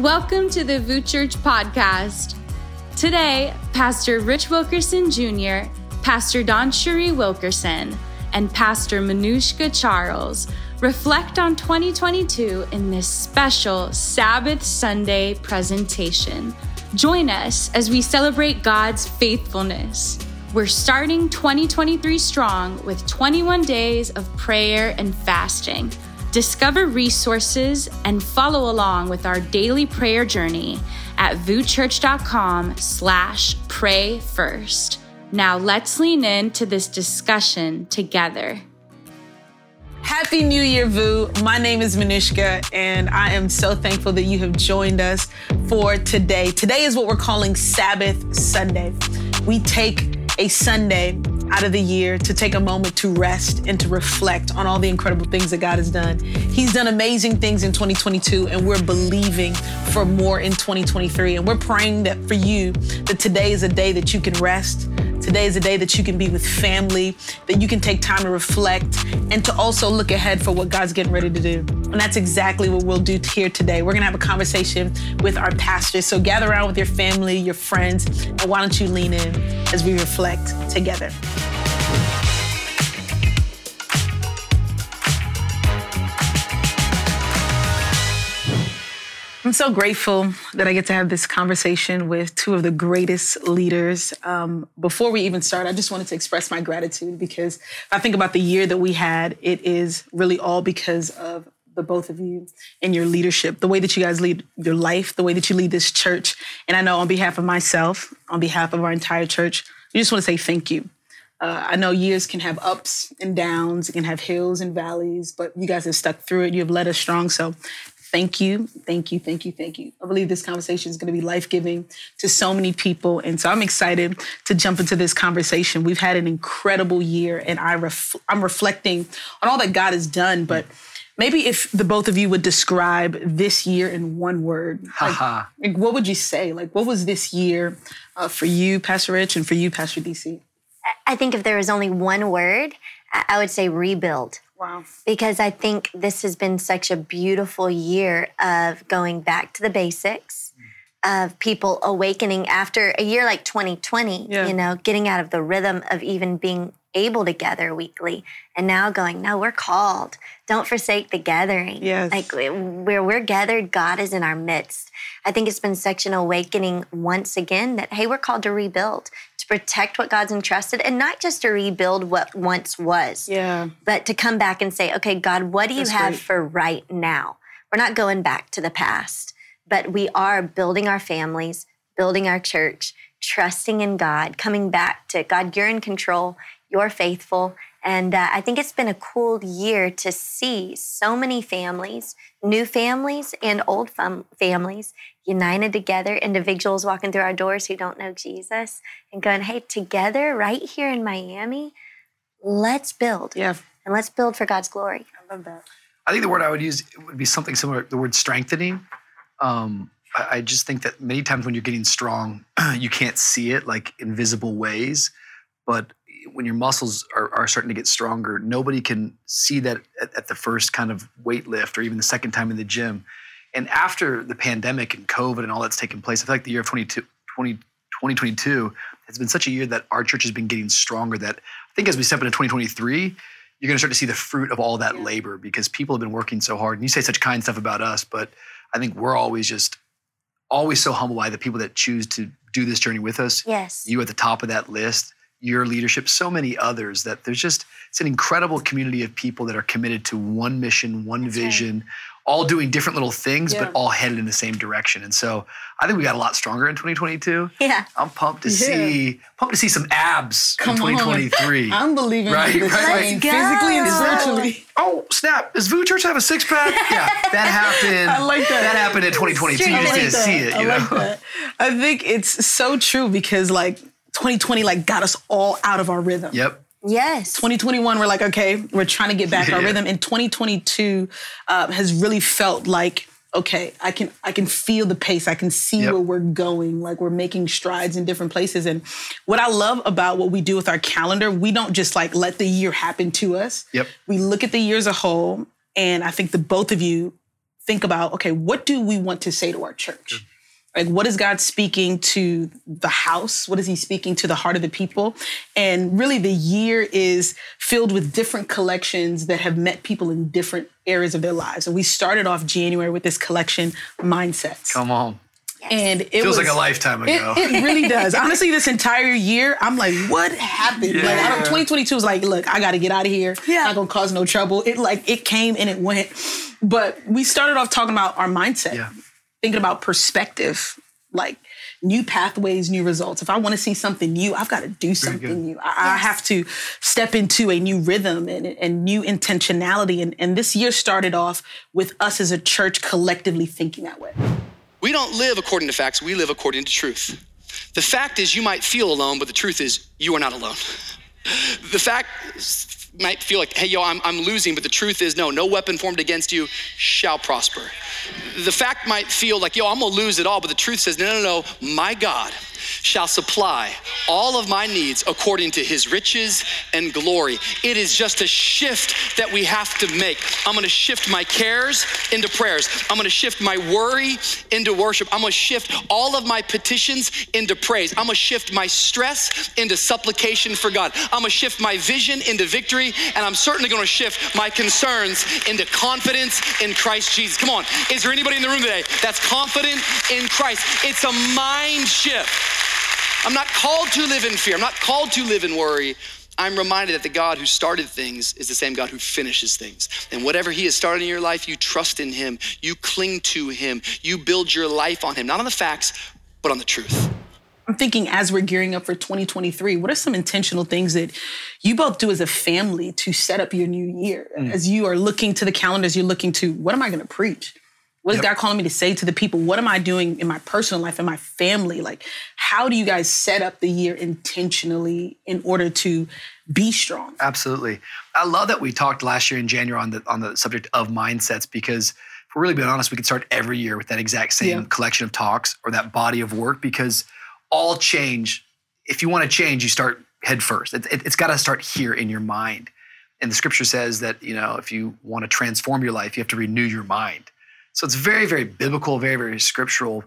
Welcome to the VOUS Church podcast. Today, Pastor Rich Wilkerson Jr., Pastor DawnCheré Wilkerson, and Pastor Manushka Charles reflect on 2022 in this special Sabbath Sunday presentation. Join us as we celebrate God's faithfulness. We're starting 2023 strong with 21 days of prayer and fasting. Discover resources and follow along with our daily prayer journey at vouschurch.com slash pray first. Now let's lean into this discussion together. Happy New Year, VOUS. My name is Manushka, and I am so thankful that you have joined us for today. Today is what we're calling Sabbath Sunday. We take a Sunday out of the year to take a moment to rest and to reflect on all the incredible things that God has done. He's done amazing things in 2022, and we're believing for more in 2023. And we're praying that for you, that today is a day that you can rest. Today is a day that you can be with family, that you can take time to reflect, and to also look ahead for what God's getting ready to do. And that's exactly what we'll do here today. We're gonna have a conversation with our pastors. So gather around with your family, your friends, and why don't you lean in as we reflect together. I'm so grateful that I get to have this conversation with two of the greatest leaders. Um, before we even start, I just wanted to express my gratitude because I think about the year that we had. It is really all because of the both of you and your leadership, the way that you guys lead your life, the way that you lead this church. And I know on behalf of myself, on behalf of our entire church, we just want to say thank you. Uh, I know years can have ups and downs, it can have hills and valleys, but you guys have stuck through it. You have led us strong. So thank you, thank you, thank you, thank you. I believe this conversation is going to be life giving to so many people. And so I'm excited to jump into this conversation. We've had an incredible year, and I ref- I'm reflecting on all that God has done. But maybe if the both of you would describe this year in one word, like, like what would you say? Like, what was this year uh, for you, Pastor Rich, and for you, Pastor DC? I think if there was only one word, I would say rebuild. Wow. Because I think this has been such a beautiful year of going back to the basics, of people awakening after a year like 2020, Yeah. you know, getting out of the rhythm of even being able to gather weekly and now going, no, we're called. Don't forsake the gathering. Yes. Like where we're gathered, God is in our midst. I think it's been such an awakening once again that, hey, we're called to rebuild, protect what God's entrusted, and not just to rebuild what once was Yeah. but to come back and say, okay, God, what do you That's have great. for right now? We're not going back to the past, but we are building our families, building our church, trusting in God, coming back to God, you're in control, you're faithful. And uh, I think it's been a cool year to see so many families, new families and old fam- families, united together, individuals walking through our doors who don't know Jesus and going, hey, together right here in Miami, let's build Yeah. and let's build for God's glory. I love that. I think the word I would use would be something similar. The word strengthening. Um, I, I just think that many times when you're getting strong, you can't see it like invisible ways, but when your muscles are, are starting to get stronger, nobody can see that at, at the first kind of weight lift or even the second time in the gym. And after the pandemic and COVID and all that's taken place, I feel like the year of 22, 20, 2022 has been such a year that our church has been getting stronger that I think as we step into 2023, you're going to start to see the fruit of all that labor because people have been working so hard. And you say such kind stuff about us, but I think we're always just always so humbled by the people that choose to do this journey with us. Yes. You at the top of that list, your leadership, so many others that there's just it's an incredible community of people that are committed to one mission, one That's right. vision, all doing different little things, Yeah. but all headed in the same direction. And so I think we got a lot stronger in 2022. Yeah. I'm pumped to Yeah. see pumped to see some abs Come in on. 2023. I'm believing Right, this right, right. Physically and go. spiritually. oh snap! Does VOUS Church have a six pack? yeah, that happened. I like that. That happened in 2022. You just like didn't that. see it. I You like know. that. I think it's so true because like 2020 like got us all out of our rhythm. Yep. Yes. 2021 we're like okay we're trying to get back our rhythm and 2022 uh, has really felt like okay i can i can feel the pace i can see Yep. where we're going like we're making strides in different places and what i love about what we do with our calendar we don't just like let the year happen to us Yep. we look at the year as a whole and i think the both of you think about okay, what do we want to say to our church? Like, what is God speaking to the house? What is He speaking to the heart of the people? And really, the year is filled with different collections that have met people in different areas of their lives. And we started off January with this collection, Mindsets. Come on. And it Feels was, like a lifetime ago. it really does. Honestly, this entire year, I'm like, what happened? Like, I don't, 2022 was like, look, I got to get out of here. Yeah. Not gonna cause no trouble. It like it came and it went. But we started off talking about our mindset, Yeah. Thinking about perspective, like new pathways, new results. If I want to see something new, I've got to do something new. I, I have to step into a new rhythm and, and new intentionality. And, and this year started off with us as a church collectively thinking that way. We don't live according to facts, we live according to truth. The fact is, you might feel alone, but the truth is, you are not alone. The fact might feel like, hey, yo, I'm, I'm losing, but the truth is, no, no weapon formed against you shall prosper. The fact might feel like, yo, I'm gonna lose it all, but the truth says, no, no, no, my God shall supply all of my needs according to his riches and glory. It is just a shift that we have to make. I'm gonna shift my cares into prayers. I'm gonna shift my worry into worship. I'm gonna shift all of my petitions into praise. I'm gonna shift my stress into supplication for God. I'm gonna shift my vision into victory, and I'm certainly gonna shift my concerns into confidence in Christ Jesus. Come on, is there anybody in the room today that's confident in Christ? It's a mind shift. I'm not called to live in fear. I'm not called to live in worry. I'm reminded that the God who started things is the same God who finishes things. And whatever He has started in your life, you trust in Him, you cling to Him, you build your life on Him, not on the facts, but on the truth. I'm thinking as we're gearing up for 2023, what are some intentional things that you both do as a family to set up your new year? Mm. As you are looking to the calendars, you're looking to what am I going to preach? What is God calling me to say to the people? What am I doing in my personal life, in my family? Like, how do you guys set up the year intentionally in order to be strong? Absolutely. I love that we talked last year in January on the on the subject of mindsets because if we're really being honest, we could start every year with that exact same Yeah. collection of talks or that body of work because all change, if you want to change, you start head first. It, it, it's got to start here in your mind. And the scripture says that, you know, if you want to transform your life, you have to renew your mind. So it's very, very biblical, very, very scriptural.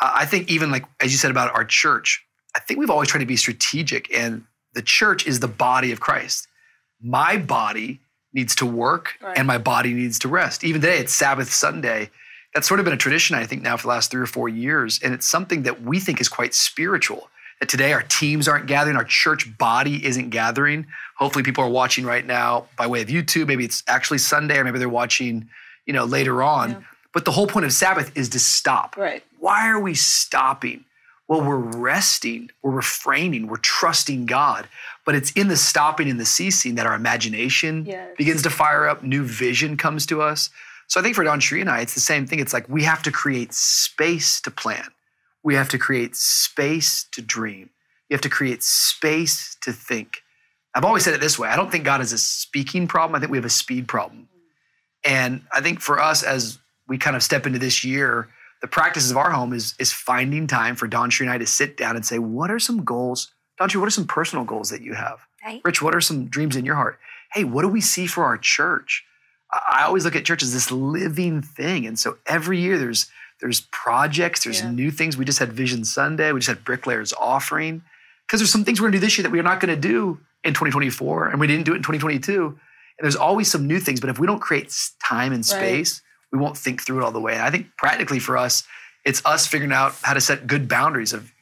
I think even like as you said about our church, I think we've always tried to be strategic, and the church is the body of Christ. My body needs to work, Right. and my body needs to rest. Even today, it's Sabbath Sunday. That's sort of been a tradition, I think, now for the last three or four years, and it's something that we think is quite spiritual. That today our teams aren't gathering, our church body isn't gathering. Hopefully, people are watching right now by way of YouTube. Maybe it's actually Sunday, or maybe they're watching, you know, later on. But the whole point of Sabbath is to stop. Right. Why are we stopping? Well, we're resting, we're refraining, we're trusting God. But it's in the stopping and the ceasing that our imagination Yes. begins to fire up, new vision comes to us. So I think for DawnCheré and I, it's the same thing. It's like we have to create space to plan. We have to create space to dream. You have to create space to think. I've always said it this way I don't think God has a speaking problem. I think we have a speed problem. Mm. And I think for us, as we kind of step into this year, the practices of our home is, is finding time for Don and I to sit down and say, what are some goals? Don what are some personal goals that you have? Right. Rich, what are some dreams in your heart? Hey, what do we see for our church? I always look at church as this living thing. And so every year there's there's projects, there's Yeah. new things. We just had Vision Sunday, we just had Bricklayers offering. Because there's some things we're gonna do this year that we're not gonna do in 2024, and we didn't do it in 2022. And there's always some new things, but if we don't create time and Right. Space, we won't think through it all the way. And I think practically for us, it's us figuring out how to set good boundaries of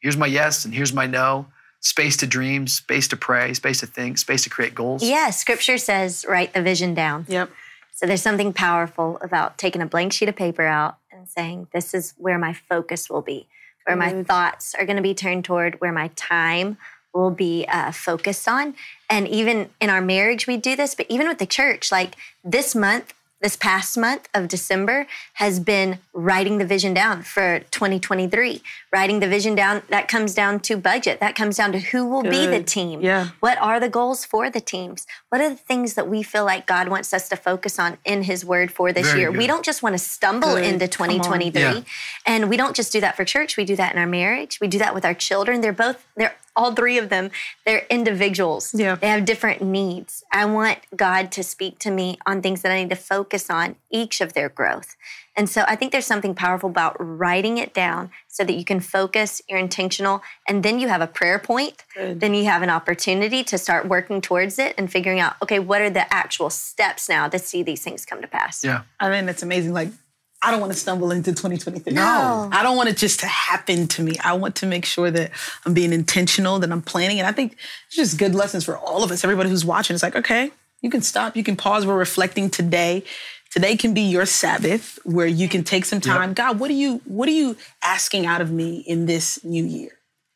here's my yes and here's my no, space to dream, space to pray, space to think, space to create goals. Yeah, scripture says write the vision down. Yep. So there's something powerful about taking a blank sheet of paper out and saying, this is where my focus will be, where my Good. thoughts are going to be turned toward, where my time will be uh, focused on. And even in our marriage, we do this, but even with the church, like this month, this past month of December has been writing the vision down for 2023. Writing the vision down, that comes down to budget. That comes down to who will be the team. Yeah. What are the goals for the teams? What are the things that we feel like God wants us to focus on in His Word for this Very year? good. We don't just want to stumble Good. into 2023. Yeah. And we don't just do that for church, we do that in our marriage. We do that with our children. They're both, they're all three of them, they're individuals. Yeah. They have different needs. I want God to speak to me on things that I need to focus on each of their growth. And so I think there's something powerful about writing it down so that you can focus, you're intentional, and then you have a prayer point. Good. Then you have an opportunity to start working towards it and figuring out, okay, what are the actual steps now to see these things come to pass? Yeah. I mean, it's amazing. Like, I don't want to stumble into 2023. No. I don't want it just to happen to me. I want to make sure that I'm being intentional, that I'm planning. And I think it's just good lessons for all of us, everybody who's watching. It's like, okay, you can stop, you can pause. We're reflecting today. Today can be your Sabbath where you can take some time. God, what are you what are you asking out of me in this new year?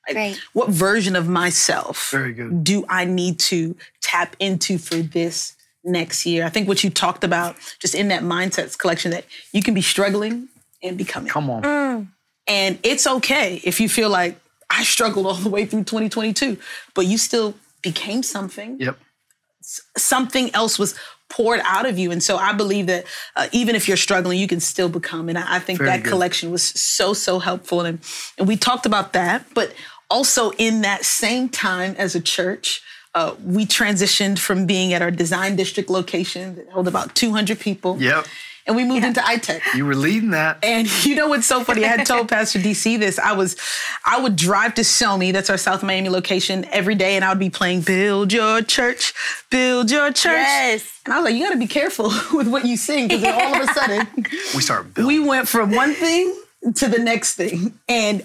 Like, Right. What version of myself Very good. do I need to tap into for this next year? I think what you talked about just in that mindsets collection that you can be struggling and becoming. Come on. Mm. And it's okay if you feel like I struggled all the way through 2022, but you still became something. Yep. Something else was poured out of you. And so I believe that uh, even if you're struggling, you can still become. And I, I think Very that good. collection was so, so helpful. And, and we talked about that. But also in that same time as a church, uh, we transitioned from being at our design district location that held about 200 people. Yep. And we moved into iTech. You were leading that. And you know what's so funny? I had told Pastor DC this. I was, I would drive to SOMI, that's our South Miami location, every day, and I would be playing "Build Your Church, Build Your Church." Yes. And I was like, you got to be careful with what you sing because then all of a sudden We started building. we went from one thing to the next thing, and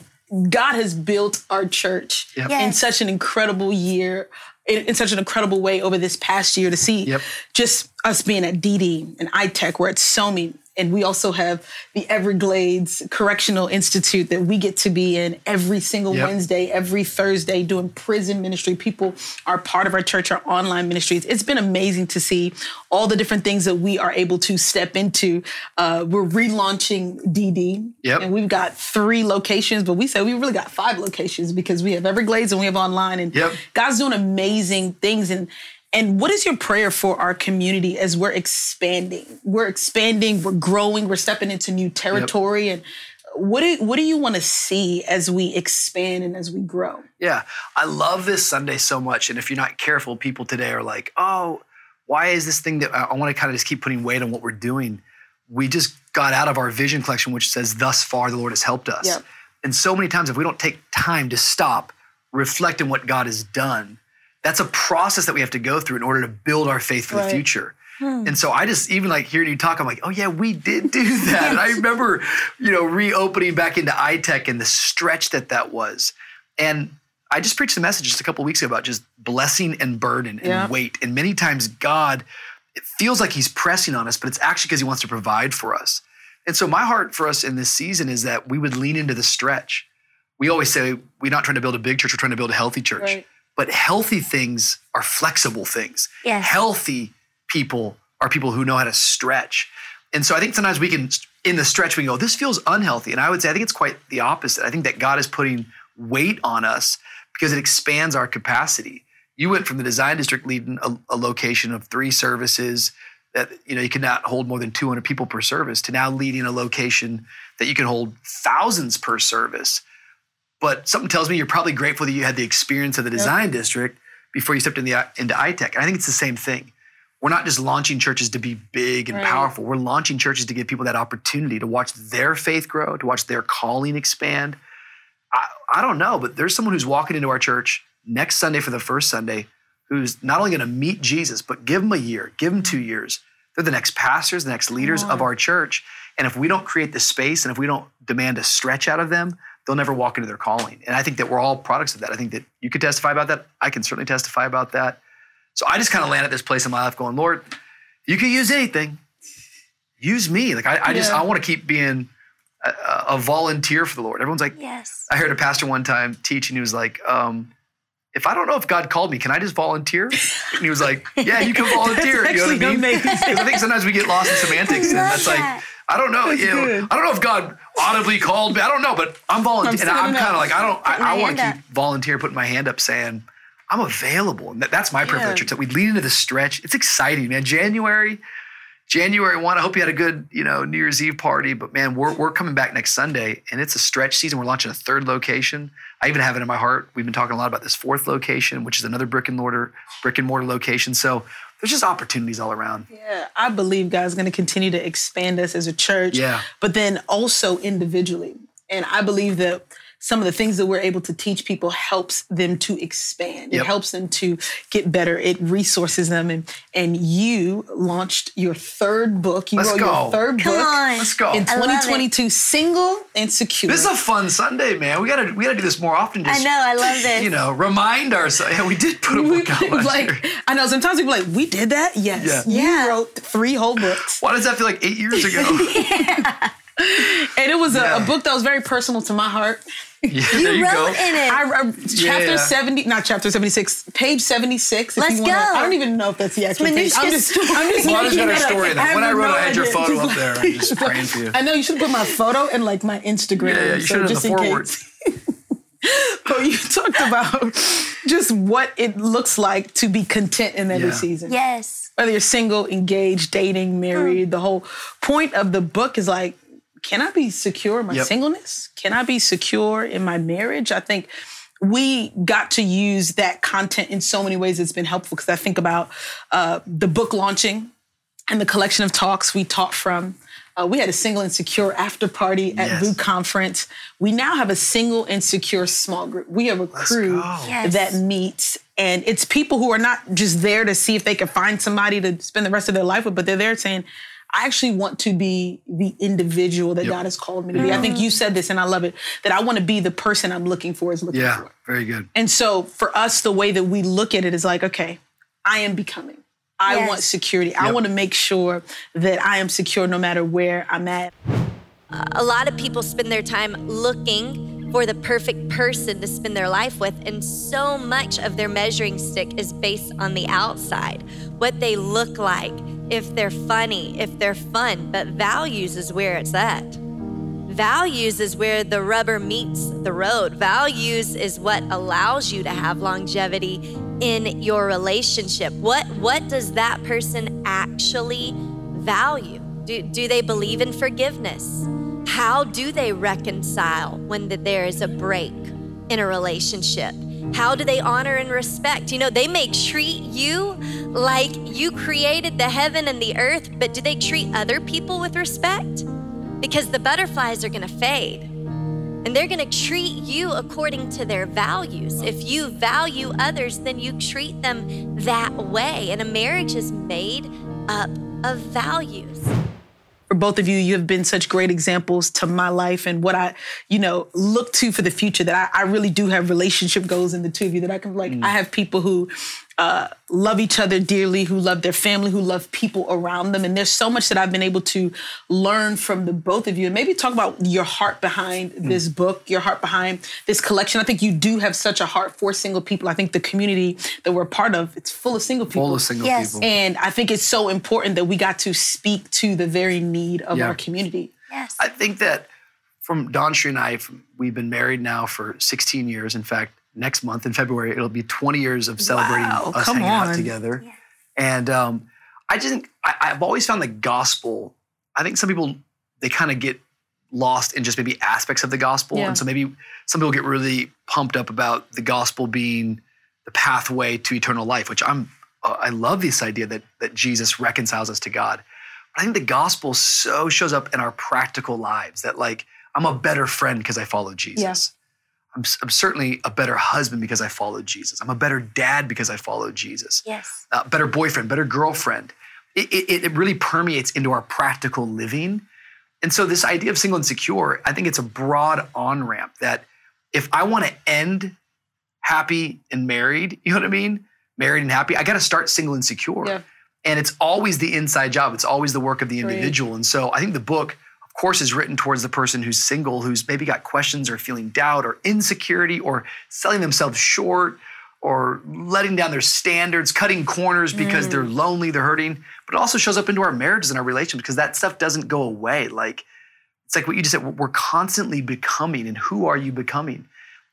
God has built our church Yep. in such an incredible year. In, in such an incredible way over this past year to see Yep. just us being at DD and iTech, we're at SOMI, and we also have the Everglades Correctional Institute that we get to be in every single Yep. Wednesday, every Thursday, doing prison ministry. People are part of our church, our online ministries. It's been amazing to see all the different things that we are able to step into. Uh, we're relaunching DD, Yep. and we've got three locations, but we say we really got five locations because we have Everglades and we have online, and Yep. God's doing amazing things. And and what is your prayer for our community as we're expanding? We're expanding, we're growing, we're stepping into new territory. And what do what do you want to see as we expand and as we grow? Yeah, I love this Sunday so much. And if you're not careful, people today are like, oh, why is this thing that I, I want to kind of just keep putting weight on what we're doing? We just got out of our vision collection, which says, thus far, the Lord has helped us. Yep. And so many times, if we don't take time to stop, reflect on what God has done, that's a process that we have to go through in order to build our faith for the Right. future. Hmm. And so I just even like hearing you talk, I'm like, oh yeah, we did do that. And I remember, you know, reopening back into iTech and the stretch that that was. And I just preached a message just a couple weeks ago about just blessing and burden and Yeah. weight. And many times God, it feels like He's pressing on us, but it's actually because He wants to provide for us. And so my heart for us in this season is that we would lean into the stretch. We always say we're not trying to build a big church, we're trying to build a healthy church. Right. But healthy things are flexible things. Yes. Healthy people are people who know how to stretch. And so I think sometimes we can, in the stretch, we can go, this feels unhealthy. And I would say, I think it's quite the opposite. I think that God is putting weight on us because it expands our capacity. You went from the design district leading a, a location of three services that you know you could not hold more than 200 people per service to now leading a location that you can hold thousands per service. But something tells me you're probably grateful that you had the experience of the design district before you stepped in the, into iTech. And I think it's the same thing. We're not just launching churches to be big and Right. powerful. We're launching churches to give people that opportunity to watch their faith grow, to watch their calling expand. I, I don't know, but there's someone who's walking into our church next Sunday for the first Sunday who's not only going to meet Jesus, but give them a year, give them two years. They're the next pastors, the next leaders of uh-huh. our church. And if we don't create the space and if we don't demand a stretch out of them, they'll never walk into their calling. And I think that we're all products of that. I think that you could testify about that. I can certainly testify about that. So I just kind of land at this place in my life going, Lord, you can use anything. Use me. Like I, I just, Yeah. I want to keep being a, a volunteer for the Lord. Everyone's like, Yes. I heard a pastor one time teach, and he was like, um, "If I don't know if God called me, can I just volunteer?" And he was like, "Yeah, you can volunteer." You know what I mean? amazing. 'Cause I think sometimes we get lost in semantics, and that's like, that. I don't know. You know. I don't know if God audibly called me. I don't know, but I'm volunteering. And I'm standing kind of like, I don't. I, I want to keep volunteer, putting my hand up, saying. I'm available. And that- that's my privilege. Yeah. It's we lean into the stretch. It's exciting, man. January, January 1, I hope you had a good, you know, New Year's Eve party. But man, we're, we're coming back next Sunday and it's a stretch season. We're launching a third location. I even have it in my heart. We've been talking a lot about this fourth location, which is another brick and mortar, brick and mortar location. So there's just opportunities all around. Yeah, I believe God's going to continue to expand us as a church. Yeah. But then also individually. And I believe that some of the things that we're able to teach people helps them to expand. Yep. It helps them to get better. It resources them. And and you launched your third book. You Let's wrote go. your third Come book on. Let's go. in I love it. 2022, single and secure. This is a fun Sunday, man. We gotta we gotta do this more often. I know, I love this. You know, remind ourselves. Yeah, we did put a book out last like year. I know sometimes people are like, we did that? Yes. Yeah. You Yeah. wrote three whole books. Why does that feel like eight years ago? And it was a, Yeah. a book that was very personal to my heart. Yeah, there you wrote go. in it. I, I, chapter Yeah. 70, not chapter 76, page 76. if Let's you wanna- go. I don't even know if that's the actual page. I'm Manushka's just, I'm just Well, I just making got a it story in I. When I wrote no I had your photo Just up like- there. I'm just praying for you. I know you should put my photo and like my Instagram. Yeah, yeah, you so should have just the in forward. case. But you talked about just what it looks like to be content in every Yeah. season. yes. Whether you're single, engaged, dating, married, mm. the whole point of the book is like, can I be secure in my Yep. singleness? Can I be secure in my marriage? I think we got to use that content in so many ways. It's been helpful because I think about uh, the book launching and the collection of talks we taught from. Uh, we had a single and secure after party at Yes. VOUS Conference. We now have a single and secure small group. We have a crew. Yes. that meets, and it's people who are not just there to see if they can find somebody to spend the rest of their life with, but they're there saying, I actually want to be the individual that Yep. God has called me to be. I think you said this, and I love it, that I want to be the person I'm looking for is looking Yeah, for. very good. And so for us, the way that we look at it is like, okay, I am becoming. I Yes. want security. I want to make sure that I am secure no matter where I'm at. a lot of people spend their time looking for the perfect person to spend their life with, and so much of their measuring stick is based on the outside what they look like, if they're funny, if they're fun. But values is where it's at. Values is where the rubber meets the road. Values is what allows you to have longevity in your relationship. What what does that person actually value? Do, do they believe in forgiveness? How do they reconcile when there is a break in a relationship? How do they honor and respect? You know, they may treat you like you created the heaven and the earth, but do they treat other people with respect? Because the butterflies are gonna fade and they're gonna treat you according to their values. If you value others, then you treat them that way. And a marriage is made up of values. For both of you, you have been such great examples to my life and what I, you know, look to for the future. That I, I really do have relationship goals in the two of you. That I can like, I mm. have people who uh, love each other dearly, who love their family, who love people around them. And there's so much that I've been able to learn from the both of you. And maybe talk about your heart behind this book, your heart behind this collection. I think you do have such a heart for single people. I think the community that we're a part of, it's full of single people. Full of single Yes. people. And I think it's so important that we got to speak to the very need of Yeah. our community. Yes. I think that from DawnCheré and I, from- we've been married now for 16 years. In fact, next month in February, it'll be 20 years of celebrating Wow, us hanging on. out together. And um, I just think I, I've always found the gospel. I think some people they kind of get lost in just maybe aspects of the gospel, Yeah. and so maybe some people get really pumped up about the gospel being the pathway to eternal life, which I'm. Uh, I love this idea that that Jesus reconciles us to God. But I think the gospel so shows up in our practical lives that like I'm a better friend because I follow Jesus. I'm, I'm certainly a better husband because I followed Jesus. I'm a better dad because I followed Jesus. yes. Uh, better boyfriend, better girlfriend. It, it, it really permeates into our practical living. And so, this idea of single and secure, I think it's a broad on ramp that if I want to end happy and married, you know what I mean? Married and happy, I got to start single and secure. Yeah. And it's always the inside job, it's always the work of the Right. individual. And so, I think the book, course, is written towards the person who's single, who's maybe got questions or feeling doubt or insecurity or selling themselves short or letting down their standards, cutting corners because mm. they're lonely, they're hurting. But it also shows up into our marriages and our relationships because that stuff doesn't go away. Like it's like what you just said, we're constantly becoming, and who are you becoming?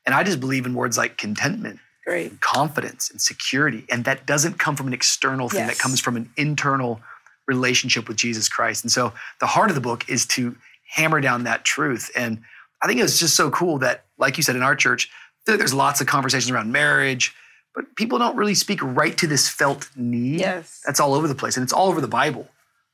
And I just believe in words like contentment, Great. confidence, and security. And that doesn't come from an external thing, Yes. that comes from an internal relationship with Jesus Christ. And so the heart of the book is to hammer down that truth. And I think it was just so cool that, like you said, in our church, there's lots of conversations around marriage, but people don't really speak right to this felt need. Yes. That's all over the place. And it's all over the Bible.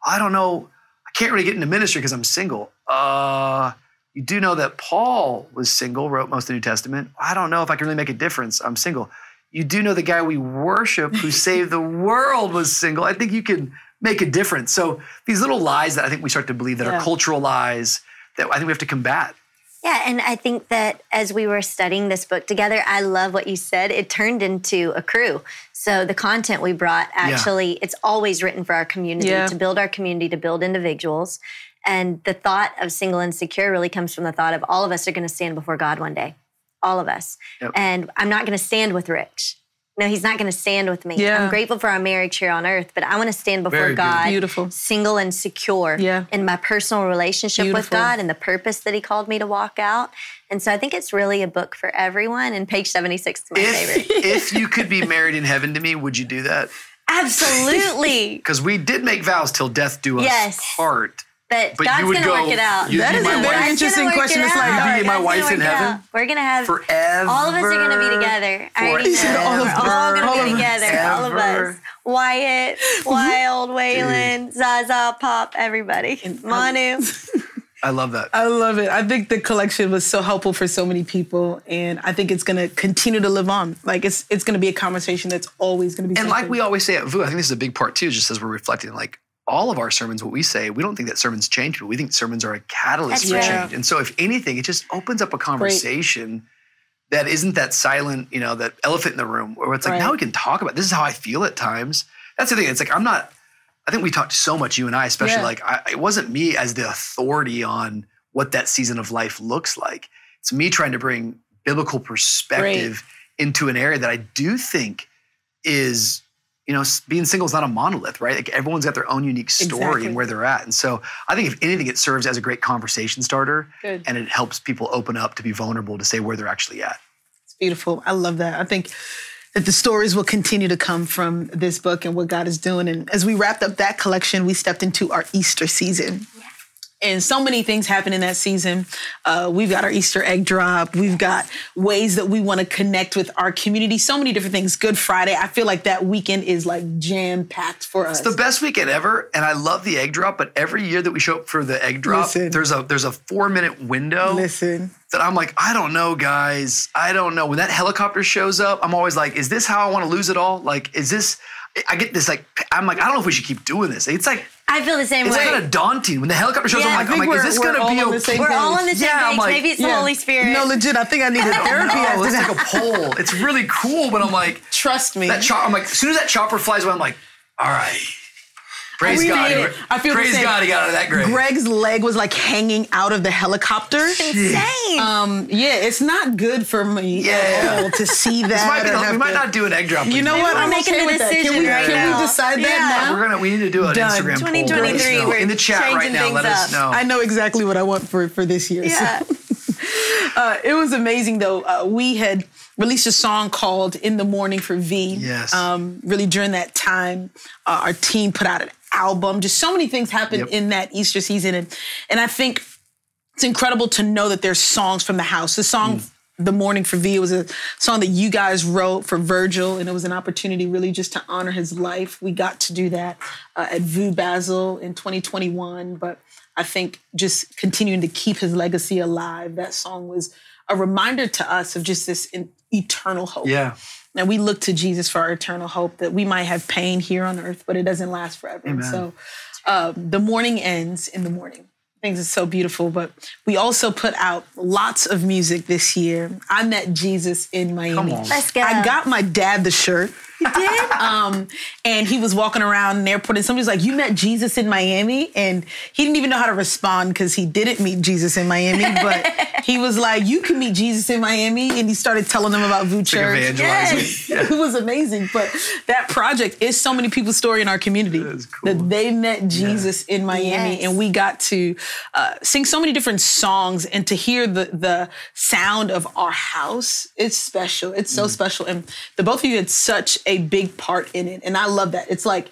I don't know. I can't really get into ministry because I'm single. Uh, you do know that Paul was single, wrote most of the New Testament. I don't know if I can really make a difference. I'm single. You do know the guy we worship who saved the world was single. I think you can make a difference. So these little lies that I think we start to believe that Yeah. are cultural lies that I think we have to combat. Yeah, and I think that as we were studying this book together, I love what you said. It turned into a crew. So the content we brought actually, it's always written for our community Yeah. to build our community, to build individuals. And the thought of single and secure really comes from the thought of all of us are going to stand before God one day, all of us. Yep. And I'm not going to stand with Rich. No, he's not going to stand with me. Yeah. I'm grateful for our marriage here on earth, but I want to stand before Very good. God Beautiful. single and secure Yeah. in my personal relationship with God and the purpose that He called me to walk out. And so I think it's really a book for everyone. And page 76 is my favorite. If, if you could be married in heaven to me, would you do that? Absolutely. Because we did make vows till death do us Yes. part. But, But God's you would going to go. work it out. You'd That be is my a very wife interesting gonna work question. it It's like, out. all right, my God's wife gonna in heaven? out. We're going to have forever. all of us are going to be together. I already know. All of We're all gonna of be us. together. All of us. Wyatt, Wild, Waylon, Zaza, Pop, everybody. Manu. I love that. I love it. I think the collection was so helpful for so many people, and I think it's going to continue to live on. Like it's it's going to be a conversation that's always going to be. And like we always say at VOUS, I think this is a big part too, just as we're reflecting, like all of our sermons, what we say, we don't think that sermons change people. We think sermons are a catalyst That's for right. change. And so if anything, it just opens up a conversation that isn't that silent, you know, that elephant in the room where it's like, Right. now we can talk about this is how I feel at times. That's the thing. It's like I'm not, I think we talked so much, you and I, especially Yeah. like I, it wasn't me as the authority on what that season of life looks like. It's me trying to bring biblical perspective into an area that I do think is, you know, being single is not a monolith, right? Like everyone's got their own unique story Exactly. and where they're at. And so I think if anything, it serves as a great conversation starter Good. and it helps people open up to be vulnerable to say where they're actually at. It's beautiful. I love that. I think that the stories will continue to come from this book and what God is doing. And as we wrapped up that collection, we stepped into our Easter season. And so many things happen in that season. Uh, we've got our Easter egg drop. We've got ways that we want to connect with our community. So many different things. Good Friday. I feel like that weekend is like jam packed for us. It's the best weekend ever, and I love the egg drop. But every year that we show up for the egg drop, Listen. there's a there's a four minute window Listen, that I'm like, I don't know, guys. I don't know. When that helicopter shows up, I'm always like, is this how I want to lose it all? Like, is this? I get this like, I'm like, I don't know if we should keep doing this. It's like I feel the same way. it's way. kind of daunting when the helicopter shows Yeah, up. I'm like, I'm like, is this gonna all be okay? We're all on the same Yeah, page. like- Maybe it's the Holy Spirit. no, legit. I think I need oh, a therapy Oh, after let's a pole. It's really cool, but I'm like, Trust me. that chop. I'm like, as soon as that chopper flies away, I'm like, all right. Praise We God. made it. I feel the Praise same. God he got out of that grave. Greg's leg was like hanging out of the helicopter. Insane. Um, yeah, it's not good for me Yeah. at all to see that. This might be or the- have we might to- not do an egg drop. You know what? I'm making okay the with that. Can we, decision right can now. we decide Yeah. that now? We're gonna. We need to do an Done. Instagram poll. 2023, Let us know. we're in the chat right now. Let things us know. I know exactly what I want for for this year. so. yeah. Uh, it was amazing though. Uh, we had released a song called "In the Morning" for V. Yes. Um, really during that time, uh, our team put out an album. Just so many things happened Yep. in that Easter season, and and I think it's incredible to know that there's songs from the house. The song. Mm. The Morning for V was a song that you guys wrote for Virgil, and it was an opportunity really just to honor his life. We got to do that uh, at VOUS Basel in 2021, but I think just continuing to keep his legacy alive, that song was a reminder to us of just this in, eternal hope. Yeah. And we look to Jesus for our eternal hope that we might have pain here on earth, but it doesn't last forever. And Amen. so uh, the morning ends in the morning. Things are so beautiful, but we also put out lots of music this year. I met Jesus in Miami. Come on. Let's go. I got my dad the shirt. You did? Um, and he was walking around an airport, and somebody was like, "You met Jesus in Miami," and he didn't even know how to respond because he didn't meet Jesus in Miami. But he was like, "You can meet Jesus in Miami," and he started telling them about VOUS Like Church. evangelizing. it was amazing. But that project is so many people's story in our community cool. that they met Jesus in Miami, Yes. and we got to uh, sing so many different songs and to hear the the sound of our house. It's special. It's Mm. so special, and the both of you had such a big part in it, and I love that. It's like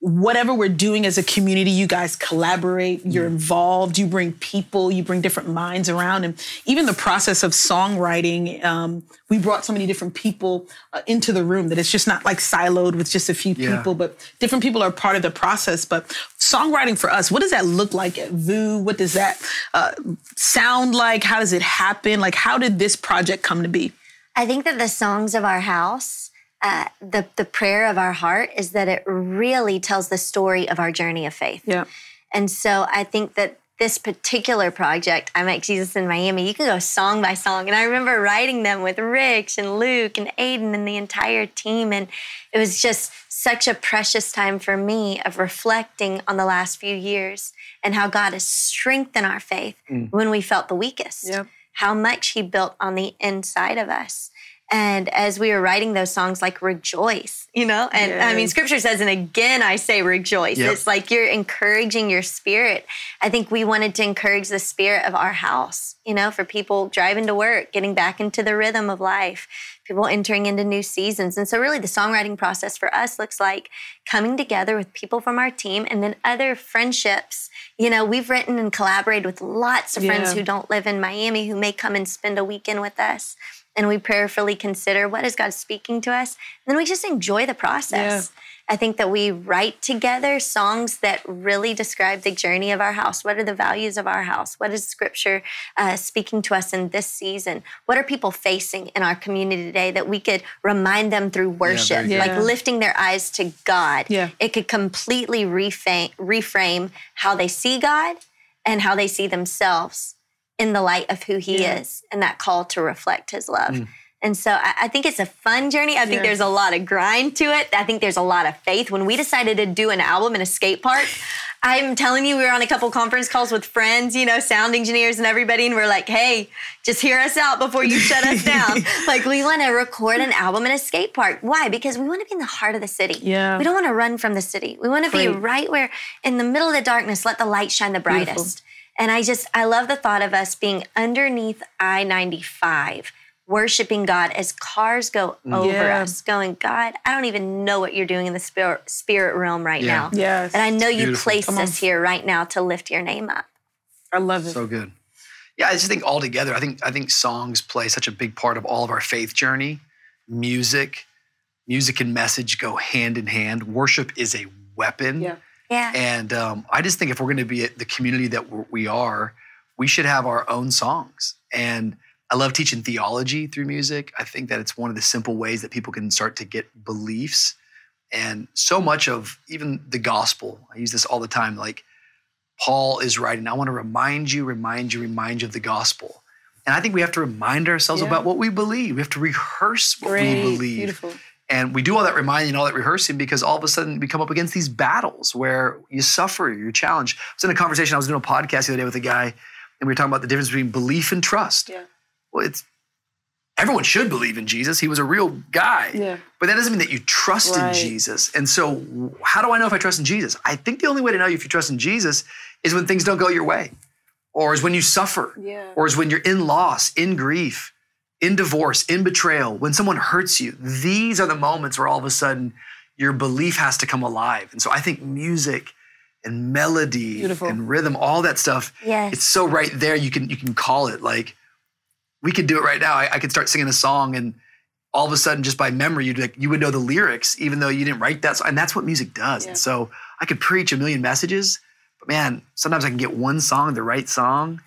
whatever we're doing as a community, you guys collaborate, you're involved, you bring people, you bring different minds around. And even the process of songwriting, um, we brought so many different people uh, into the room that it's just not like siloed with just a few Yeah. people, but different people are part of the process. But songwriting for us, what does that look like at VOUS? What does that uh, sound like? How does it happen? Like, how did this project come to be? I think that the songs of our house, uh, the the prayer of our heart, is that it really tells the story of our journey of faith. Yeah. And so I think that this particular project, I Met Jesus in Miami, you can go song by song. And I remember writing them with Rich and Luke and Aiden and the entire team. And it was just such a precious time for me of reflecting on the last few years and how God has strengthened our faith when we felt the weakest. Yep. How much He built on the inside of us. And as we were writing those songs, like rejoice, you know? And I mean, scripture says, and again, I say rejoice. Yep. It's like you're encouraging your spirit. I think we wanted to encourage the spirit of our house, you know, for people driving to work, getting back into the rhythm of life, people entering into new seasons. And so, really, the songwriting process for us looks like coming together with people from our team and then other friendships. You know, we've written and collaborated with lots of friends Yeah. who don't live in Miami who may come and spend a weekend with us. And we prayerfully consider what is God speaking to us. And then we just enjoy the process. I think that we write together songs that really describe the journey of our house. What are the values of our house? What is Scripture uh, speaking to us in this season? What are people facing in our community today that we could remind them through worship, very good. like lifting their eyes to God? Yeah. It could completely reframe, reframe how they see God and how they see themselves in the light of who He Yeah. is and that call to reflect His love. Mm. And so I, I think it's a fun journey. I think Yes. there's a lot of grind to it. I think there's a lot of faith. When we decided to do an album in a skate park, I'm telling you, we were on a couple conference calls with friends, you know, sound engineers and everybody, and we're like, hey, just hear us out before you shut us down. Like, we want to record an album in a skate park. Why? Because we want to be in the heart of the city. Yeah. We don't want to run from the city. We want to be right where, in the middle of the darkness, let the light shine the brightest. Beautiful. And I just, I love the thought of us being underneath I 95, worshiping God as cars go over Yeah. us, going, God, I don't even know what you're doing in the spirit, spirit realm right Yeah. now. Yes. And I know you Beautiful. placed us here right now to lift your name up. I love it. So good. Yeah, I just think all together, I think I think songs play such a big part of all of our faith journey. Music, music and message go hand in hand. Worship is a weapon. Yeah. Yeah. And um, I just think if we're going to be the community that we're- we should have our own songs. And I love teaching theology through music. I think that it's one of the simple ways that people can start to get beliefs. And so much of even the gospel, I use this all the time, like Paul is writing, I want to remind you, remind you, remind you of the gospel. And I think we have to remind ourselves Yeah. about what we believe. We have to rehearse what Great. we believe. Beautiful. And we do all that reminding, all that rehearsing because all of a sudden we come up against these battles where you suffer, you're challenged. I was in a conversation, I was doing a podcast the other day with a guy, and we were talking about the difference between belief and trust. Yeah. Well, it's everyone should believe in Jesus. He was a real guy. Yeah. But that doesn't mean that you trust Right. in Jesus. And so, how do I know if I trust in Jesus? I think the only way to know if you trust in Jesus is when things don't go your way, or is when you suffer, Yeah. or is when you're in loss, in grief, in divorce, in betrayal, when someone hurts you. These are the moments where all of a sudden your belief has to come alive. And so, I think music and melody Beautiful. and rhythm, all that stuff, Yes. it's so right there. You can you can call it like we could do it right now. I, I could start singing a song and all of a sudden, just by memory, you'd like, you would know the lyrics, even though you didn't write that. song. And that's what music does. Yeah. And so I could preach a million messages, but man, sometimes I can get one song, the right song,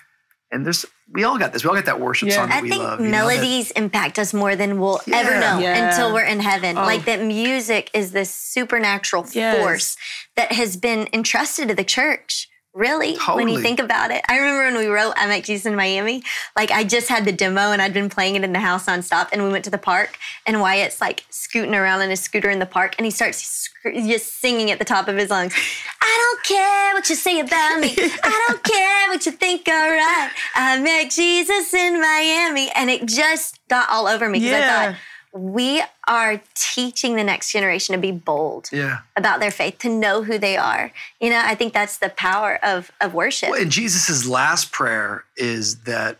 and there's we all got this. We all got that worship Yeah. song that I we think love. you know, that- melodies impact us more than we'll ever know Yeah. until we're in heaven. Oh. Like that music is this supernatural Yes. force that has been entrusted to the church. Really, when you think about it, I remember when we wrote "I Met Jesus in Miami." Like I just had the demo and I'd been playing it in the house nonstop. And we went to the park, and Wyatt's like scooting around in his scooter in the park, and he starts sc- just singing at the top of his lungs. I don't care what you say about me. I don't care what you think. All right, I met Jesus in Miami, and it just got all over me because I thought we are teaching the next generation to be bold yeah. about their faith, to know who they are. You know, I think that's the power of of worship. Well, and Jesus' last prayer is that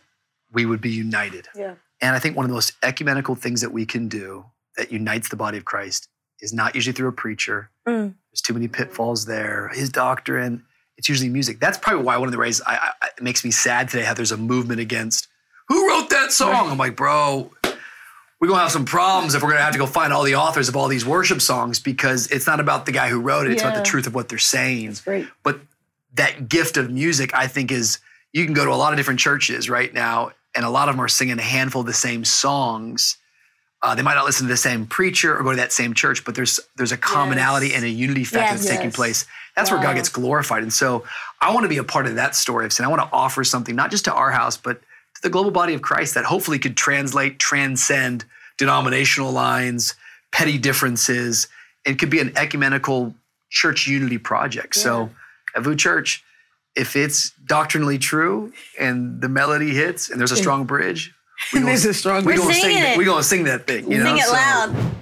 we would be united. Yeah. And I think one of the most ecumenical things that we can do that unites the body of Christ is not usually through a preacher. Mm. There's too many pitfalls there. His doctrine, it's usually music. That's probably why one of the ways I, I, it makes me sad today how there's a movement against who wrote that song. I'm like, bro, we're gonna have some problems if we're gonna have to go find all the authors of all these worship songs because it's not about the guy who wrote it. It's about the truth of what they're saying. But that gift of music, I think, is you can go to a lot of different churches right now, and a lot of them are singing a handful of the same songs. Uh, they might not listen to the same preacher or go to that same church, but there's there's a commonality Yes. and a unity factor Yes. that's taking place. That's where God gets glorified. And so I want to be a part of that story of sin. I want to offer something not just to our house, but the global body of Christ that hopefully could translate, transcend denominational lines, petty differences, and could be an ecumenical church unity project. So at VOUS Church, if it's doctrinally true and the melody hits and there's a strong bridge, we gonna, There's a strong we We're gonna singing sing that, it. we gonna sing that thing. You Sing know? it So- loud.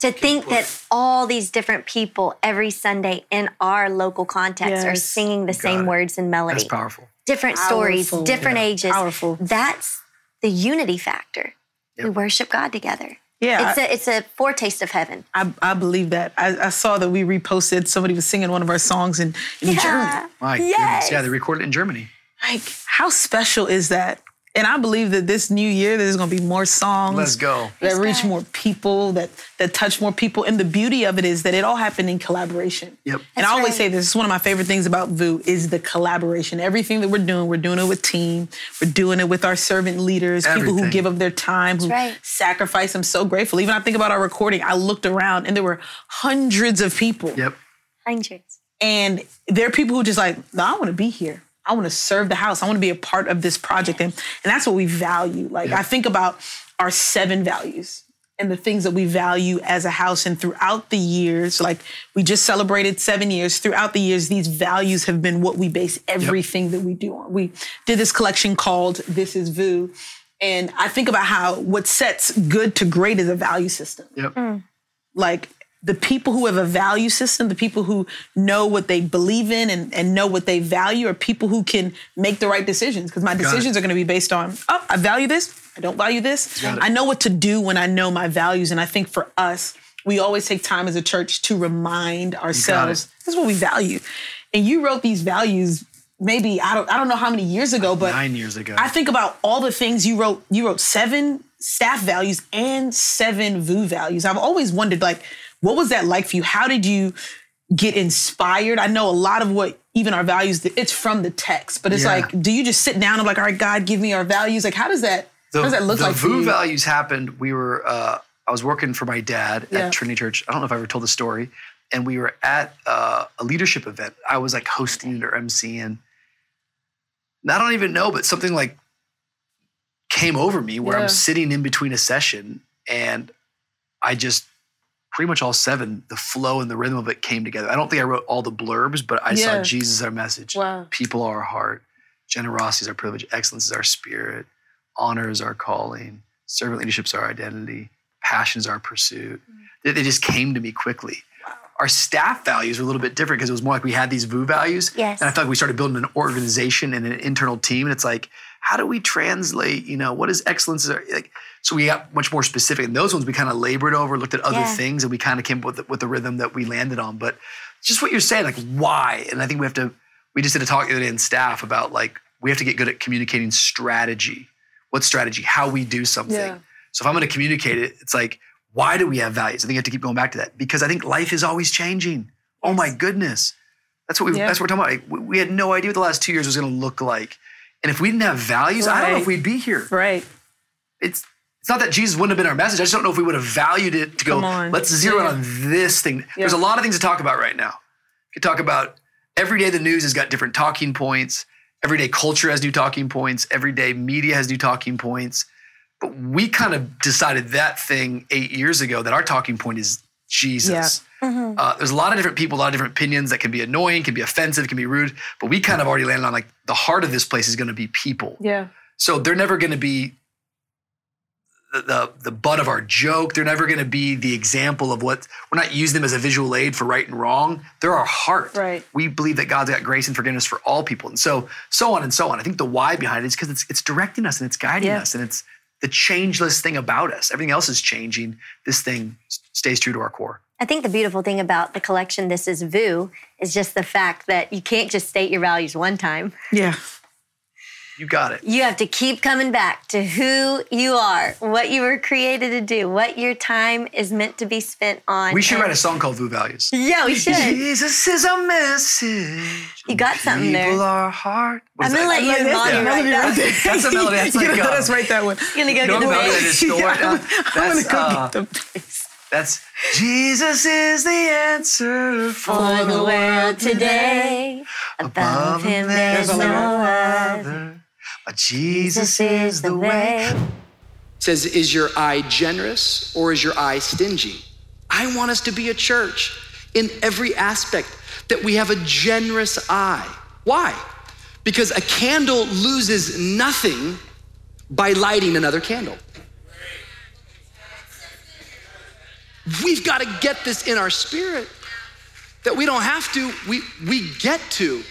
To think that all these different people every Sunday in our local context are singing the same it. words and melody. That's powerful. different stories, different Yeah. ages. Powerful. That's the unity factor. We worship God together. Yeah, It's a it's a foretaste of heaven. I, I believe that. I, I saw that we reposted somebody was singing one of our songs in, in Germany. My Yes. goodness. Yeah, they recorded it in Germany. Like, how special is that? And I believe that this new year there's going to be more songs. Let's go. That reach God. more people, that that touch more people. And the beauty of it is that it all happened in collaboration. Yep. And I always right. say this, this is one of my favorite things about VOUS is the collaboration. Everything that we're doing, we're doing it with team. We're doing it with our servant leaders, people who give up their time, who right. sacrifice. I'm so grateful. Even I think about our recording, I looked around and there were hundreds of people. Yep. Hundreds. And there are people who just like, no, I want to be here. I want to serve the house. I want to be a part of this project. And, and that's what we value. Like, I think about our seven values and the things that we value as a house. And throughout the years, like we just celebrated seven years, throughout the years, these values have been what we base everything that we do on. We did this collection called This is VOUS. And I think about how what sets good to great is a value system Yep. Mm. like the people who have a value system, the people who know what they believe in and, and know what they value are people who can make the right decisions. Because my decisions are going to be based on, oh, I value this, I don't value this. I know what to do when I know my values. And I think for us, we always take time as a church to remind ourselves this is what we value. And you wrote these values maybe I don't I don't know how many years ago, but Nine years ago. I think about all the things you wrote. You wrote seven staff values and seven VOUS values. I've always wondered, like, what was that like for you? How did you get inspired? I know a lot of what even our values, it's from the text, but it's Yeah. like, do you just sit down and like, all right, God, give me our values? Like, how does that? how does that look the like VOUS values happened. We were, uh, I was working for my dad Yeah. at Trinity Church. I don't know if I ever told the story. And we were at uh, a leadership event. I was like hosting it or emceeing. And I don't even know, but something like came over me where Yeah. I'm sitting in between a session and I just pretty much all seven, the flow and the rhythm of it came together. I don't think I wrote all the blurbs, but I saw Jesus our message. Wow. People are our heart. Generosity is our privilege. Excellence is our spirit. Honor is our calling. Servant leadership is our identity. Passion is our pursuit. Mm. They, they just came to me quickly. Our staff values were a little bit different because it was more like we had these VOUS values. Yes. And I felt like we started building an organization and an internal team. And it's like, how do we translate, you know, what is excellence? Like, so we got much more specific. And those ones we kind of labored over, looked at other Yeah. things, and we kind of came up with the, with the rhythm that we landed on. But just what you're saying, like why? And I think we have to, we just did a talk the other day in staff about like, we have to get good at communicating strategy. What strategy? How we do something. Yeah. So if I'm going to communicate it, it's like, why do we have values? I think you have to keep going back to that because I think life is always changing. Oh my goodness. That's what we. That's what we're talking about. Like, we, we had no idea what the last two years was going to look like, and if we didn't have values, I don't know if we'd be here. Right. It's it's not that Jesus wouldn't have been our message. I just don't know if we would have valued it to go. Let's zero in on this thing. There's a lot of things to talk about right now. You could talk about every day. The news has got different talking points. Everyday culture has new talking points. Everyday media has new talking points. But we kind of decided that thing eight years ago that our talking point is Jesus. Uh, there's a lot of different people, a lot of different opinions that can be annoying, can be offensive, can be rude. But we kind of already landed on like the heart of this place is going to be people. Yeah. So they're never going to be the, the the butt of our joke. They're never going to be the example of what we're not using them as a visual aid for right and wrong. They're our heart. Right. We believe that God's got grace and forgiveness for all people, and so so on and so on. I think the why behind it is because it's it's directing us and it's guiding Yeah. us and it's the changeless thing about us. Everything else is changing. This thing stays true to our core. I think the beautiful thing about the collection, This Is VOUS, is just the fact that you can't just state your values one time. Yeah. You got it. You have to keep coming back to who you are, what you were created to do, what your time is meant to be spent on. We should And- write a song called "VOUS Values." Yeah, we should. Jesus is a message. You got something there. People are hard. I'm gonna let you and That's Molly write that. right there. That's a melody. That's You like, know, uh, let's write that one. Gonna go You get the bass. stored? I'm gonna- go uh, get the That's Jesus is the answer for, For the world today, above him there's There's no no other. But Jesus is the way. It says, Is your eye generous or is your eye stingy? I want us to be a church in every aspect that we have a generous eye. Why? Because a candle loses nothing by lighting another candle. We've got to get this in our spirit that we don't have to, we, we get to.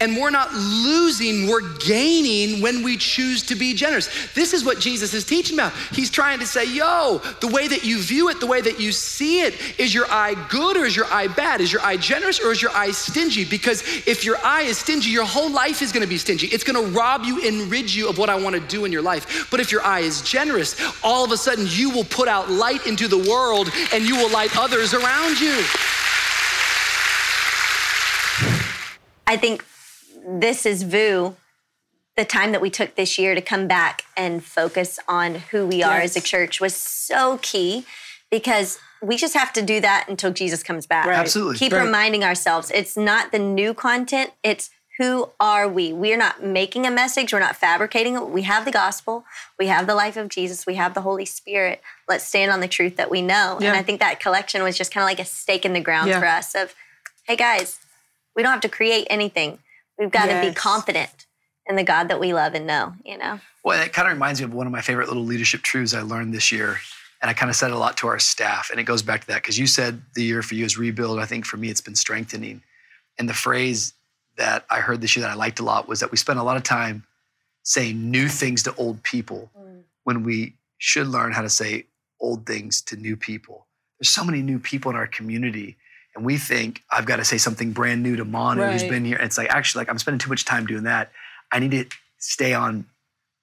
And we're not losing, we're gaining when we choose to be generous. This is what Jesus is teaching about. He's trying to say, yo, the way that you view it, the way that you see it, is your eye good or is your eye bad? Is your eye generous or is your eye stingy? Because if your eye is stingy, your whole life is gonna be stingy. It's gonna rob you and rid you of what I wanna do in your life. But if your eye is generous, all of a sudden you will put out light into the world and you will light others around you. I think this is VOUS, the time that we took this year to come back and focus on who we are as a church was so key because we just have to do that until Jesus comes back. Right. Absolutely. Keep Right. reminding ourselves it's not the new content, it's who are we? We are not making a message, we're not fabricating it. We have the gospel, we have the life of Jesus, we have the Holy Spirit. Let's stand on the truth that we know. Yeah. And I think that collection was just kind of like a stake in the ground Yeah. for us of, hey guys, we don't have to create anything. We've got to be confident in the God that we love and know, you know? Well, it kind of reminds me of one of my favorite little leadership truths I learned this year. And I kind of said a lot to our staff. And it goes back to that because you said the year for you is rebuild. I think for me, it's been strengthening. And the phrase that I heard this year that I liked a lot was that we spend a lot of time saying new things to old people mm. when we should learn how to say old things to new people. There's so many new people in our community. And we think I've got to say something brand new to Manu who's been here. And it's like actually like I'm spending too much time doing that. I need to stay on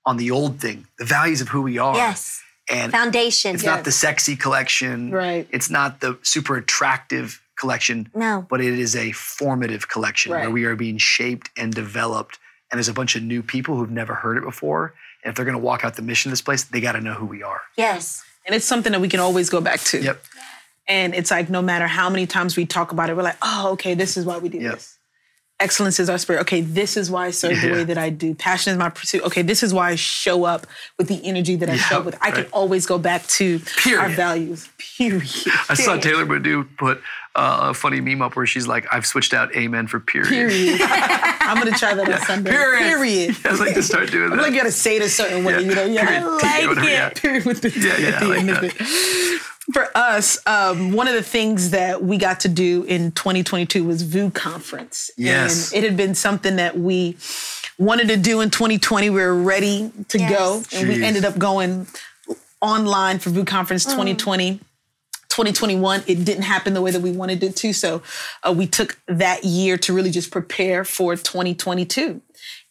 on the old thing, the values of who we are. Yes. And Foundation. it's not the sexy collection. Right. It's not the super attractive collection, No. but it is a formative collection where we are being shaped and developed. And there's a bunch of new people who've never heard it before. And if they're going to walk out the mission of this place, they got to know who we are. Yes. And it's something that we can always go back to. Yep. And it's like no matter how many times we talk about it, we're like, oh, okay, this is why we do Yep. this. Excellence is our spirit. Okay, this is why I serve the way that I do. Passion is my pursuit. Okay, this is why I show up with the energy that I show up with. I can always go back to our values. Period. I saw Taylor Badu put uh, a funny meme up where she's like, I've switched out amen for period. Period. I'm gonna try that on Sunday. Period. Period. I'd like to start doing that. I feel like you gotta say it a certain way, Yeah. you know? You Period. gotta- Period. Whatever, yeah. period with the Yeah, yeah, at the I like end of that. It. For us, um, one of the things that we got to do in 2022 was VOUS conference. Yes. And it had been something that we wanted to do in 2020. We were ready to Yes. go. And we ended up going online for VOUS conference 2020. 2021, it didn't happen the way that we wanted it to. So uh, we took that year to really just prepare for 2022.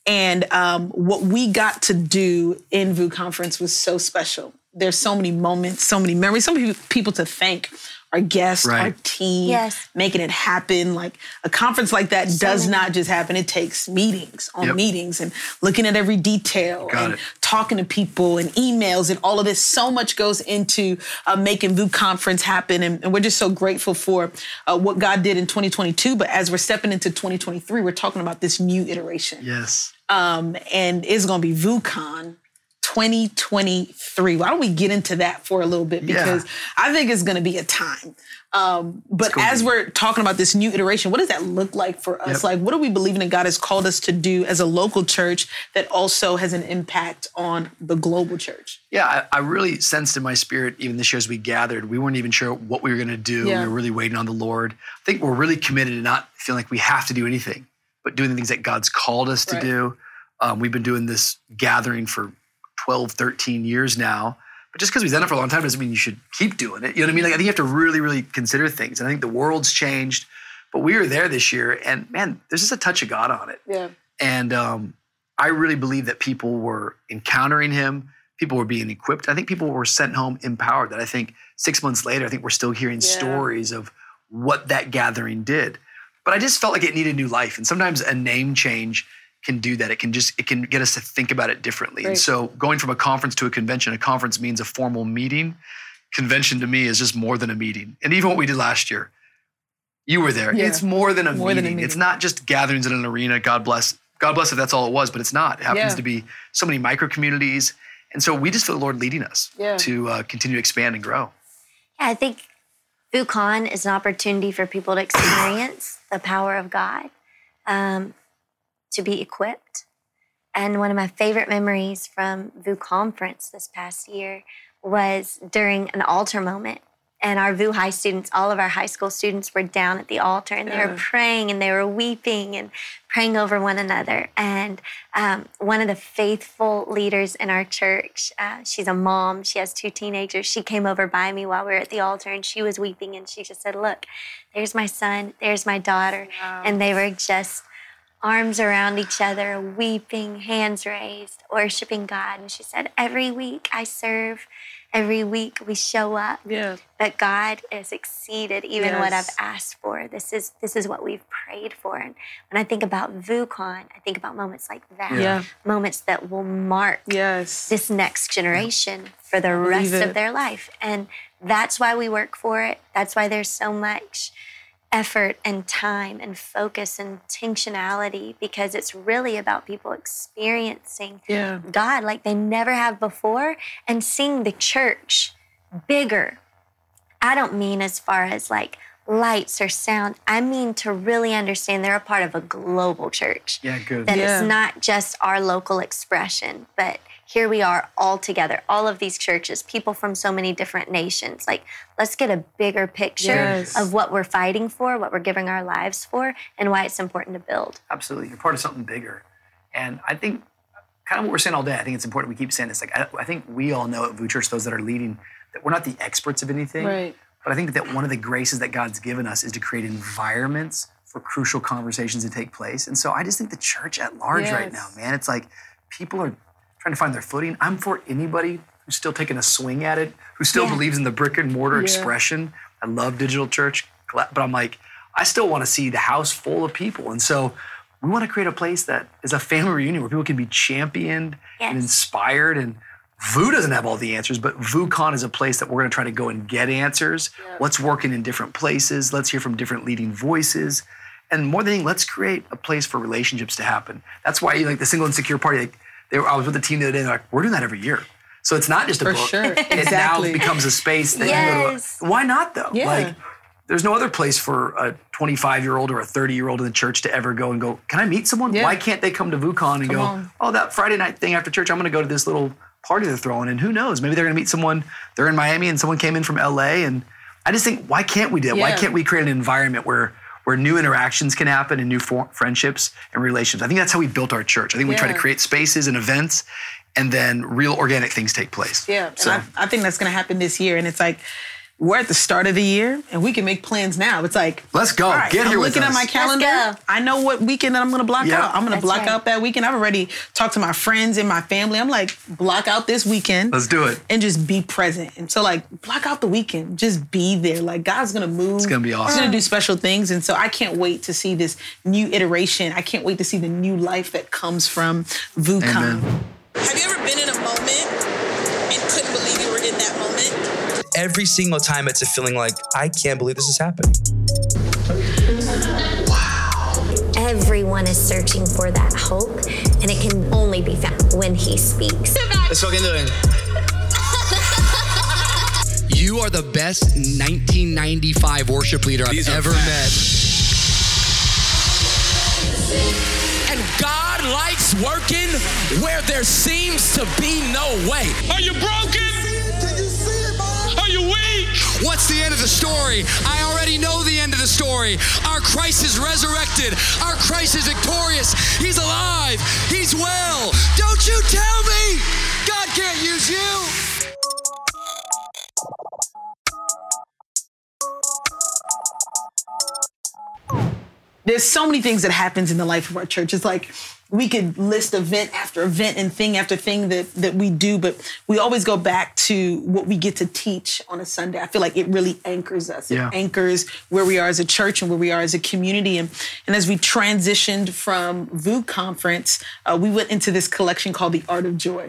And um, what we got to do in VOUS conference was so special there's so many moments, so many memories, so many people to thank. Our guests, our team, Yes. making it happen. Like a conference like that does not just happen. It takes meetings on Yep. meetings and looking at every detail Got and it. talking to people and emails and all of this. So much goes into uh, making VOUS Conference happen. And, and we're just so grateful for uh, what God did in 2022. But as we're stepping into 2023, we're talking about this new iteration. Yes. Um, and it's going to be VOUSCon 2023. Why don't we get into that for a little bit? Yeah. Because I think it's going to be a time. Um, but as be. we're talking about this new iteration, what does that look like for us? Yep. Like, what are we believing that God has called us to do as a local church that also has an impact on the global church? Yeah, I, I really sensed in my spirit, even this year as we gathered, we weren't even sure what we were going to do. Yeah. We were really waiting on the Lord. I think we're really committed to not feeling like we have to do anything, but doing the things that God's called us to Right. do. Um, we've been doing this gathering for 12, 13 years now. But just because we've done it for a long time doesn't mean you should keep doing it. You know what I mean? Like I think you have to really, really consider things. And I think the world's changed, but we were there this year, and man, there's just a touch of God on it. Yeah. And um, I really believe that people were encountering him. People were being equipped. I think people were sent home empowered. That I think six months later, I think we're still hearing Yeah. stories of what that gathering did. But I just felt like it needed new life. And sometimes a name change can do that. It can just it can get us to think about it differently. Right. And so going from a conference to a convention, a conference means a formal meeting. Convention to me is just more than a meeting. And even what we did last year, you were there. Yeah. It's more than a, More than a meeting. It's not just gatherings in an arena. God bless. God bless if that's all it was, but it's not. It happens Yeah. to be so many micro communities. And so we just feel the Lord leading us Yeah. to uh, continue to expand and grow. Yeah, I think VOUSCon is an opportunity for people to experience the power of God, um, to be equipped. And one of my favorite memories from VOUS conference this past year was during an altar moment. And our VOUS high students, all of our high school students were down at the altar and they were praying and they were weeping and praying over one another. And um, one of the faithful leaders in our church, uh, she's a mom, she has two teenagers. She came over by me while we were at the altar and she was weeping and she just said, Look, there's my son, there's my daughter. And they were just arms around each other, weeping, hands raised, worshiping God. And she said, Every week I serve, every week we show up. Yeah. But God has exceeded even what I've asked for. This is this is what we've prayed for. And when I think about VOUSCon, I think about moments like that. Yeah. Moments that will mark Yes. this next generation for the rest of their life. And that's why we work for it. That's why there's so much effort and time and focus and intentionality because it's really about people experiencing yeah. God like they never have before and seeing the church bigger. I don't mean as far as like lights or sound. I mean to really understand they're a part of a global church. Yeah, good. That Yeah. it's not just our local expression, but here we are all together, all of these churches, people from so many different nations. Like, let's get a bigger picture Yes. of what we're fighting for, what we're giving our lives for, and why it's important to build. Absolutely. You're part of something bigger. And I think kind of what we're saying all day, I think it's important we keep saying this. Like I, I think we all know at VOUS Church, those that are leading, that we're not the experts of anything. Right. But I think that one of the graces that God's given us is to create environments for crucial conversations to take place. And so I just think the church at large right now, man, it's like people are trying to find their footing. I'm for anybody who's still taking a swing at it, who still Yeah. believes in the brick and mortar Yeah. expression. I love digital church, but I'm like, I still want to see the house full of people. And so we want to create a place that is a family reunion where people can be championed and inspired and VOUS doesn't have all the answers, but VOUSCon is a place that we're going to try to go and get answers. What's working in different places? Let's hear from different leading voices. And more than anything, let's create a place for relationships to happen. That's why, like the single and secure party, like, they were, I was with the team the other day, and they're like, we're doing that every year. So it's not just a For book. sure. It Exactly. now becomes a space that you Yes. go to. Why not, though? Yeah. Like, there's no other place for a 25 year old or a 30 year old in the church to ever go and go, Can I meet someone? Yeah. Why can't they come to VOUSCon and Come go, on. Oh, that Friday night thing after church, I'm going to go to this little party they're throwing. And who knows? Maybe they're going to meet someone. They're in Miami and someone came in from LA. And I just think, why can't we do that? Why can't we create an environment where where new interactions can happen and new for- friendships and relationships? I think that's how we built our church. I think we try to create spaces and events and then real organic things take place. Yeah, So, and I, I think that's going to happen this year. And it's like we're at the start of the year and we can make plans now. It's like, Let's go. all right, Get I'm here with looking at us. my calendar. I know what weekend that I'm going to block Yeah. out. I'm going to block right. out that weekend. I've already talked to my friends and my family. I'm like, block out this weekend. Let's do it. And just be present. And so, like, block out the weekend. Just be there. Like, God's going to move. It's gonna be awesome. He's going to do special things. And so, I can't wait to see this new iteration. I can't wait to see the new life that comes from VOUSCon. Have you ever been in a moment and couldn't believe you were in that moment? Every single time it's a feeling like I can't believe this is happening. Wow. Everyone is searching for that hope, and it can only be found when he speaks. Let's fucking do it. You are the best 1995 worship leader I've ever met. And God likes working where there seems to be no way. Are you broken? What's the end of the story? I already know the end of the story. Our Christ is resurrected. Our Christ is victorious. He's alive. He's well. Don't you tell me God can't use you. there's so many things that happens in the life of our church. It's like we could list event after event and thing after thing that that we do, but we always go back to what we get to teach on a Sunday. I feel like it really anchors us. Yeah. It anchors where we are as a church and where we are as a community. And, and as we transitioned from VOUS conference, uh, we went into this collection called The Art of Joy.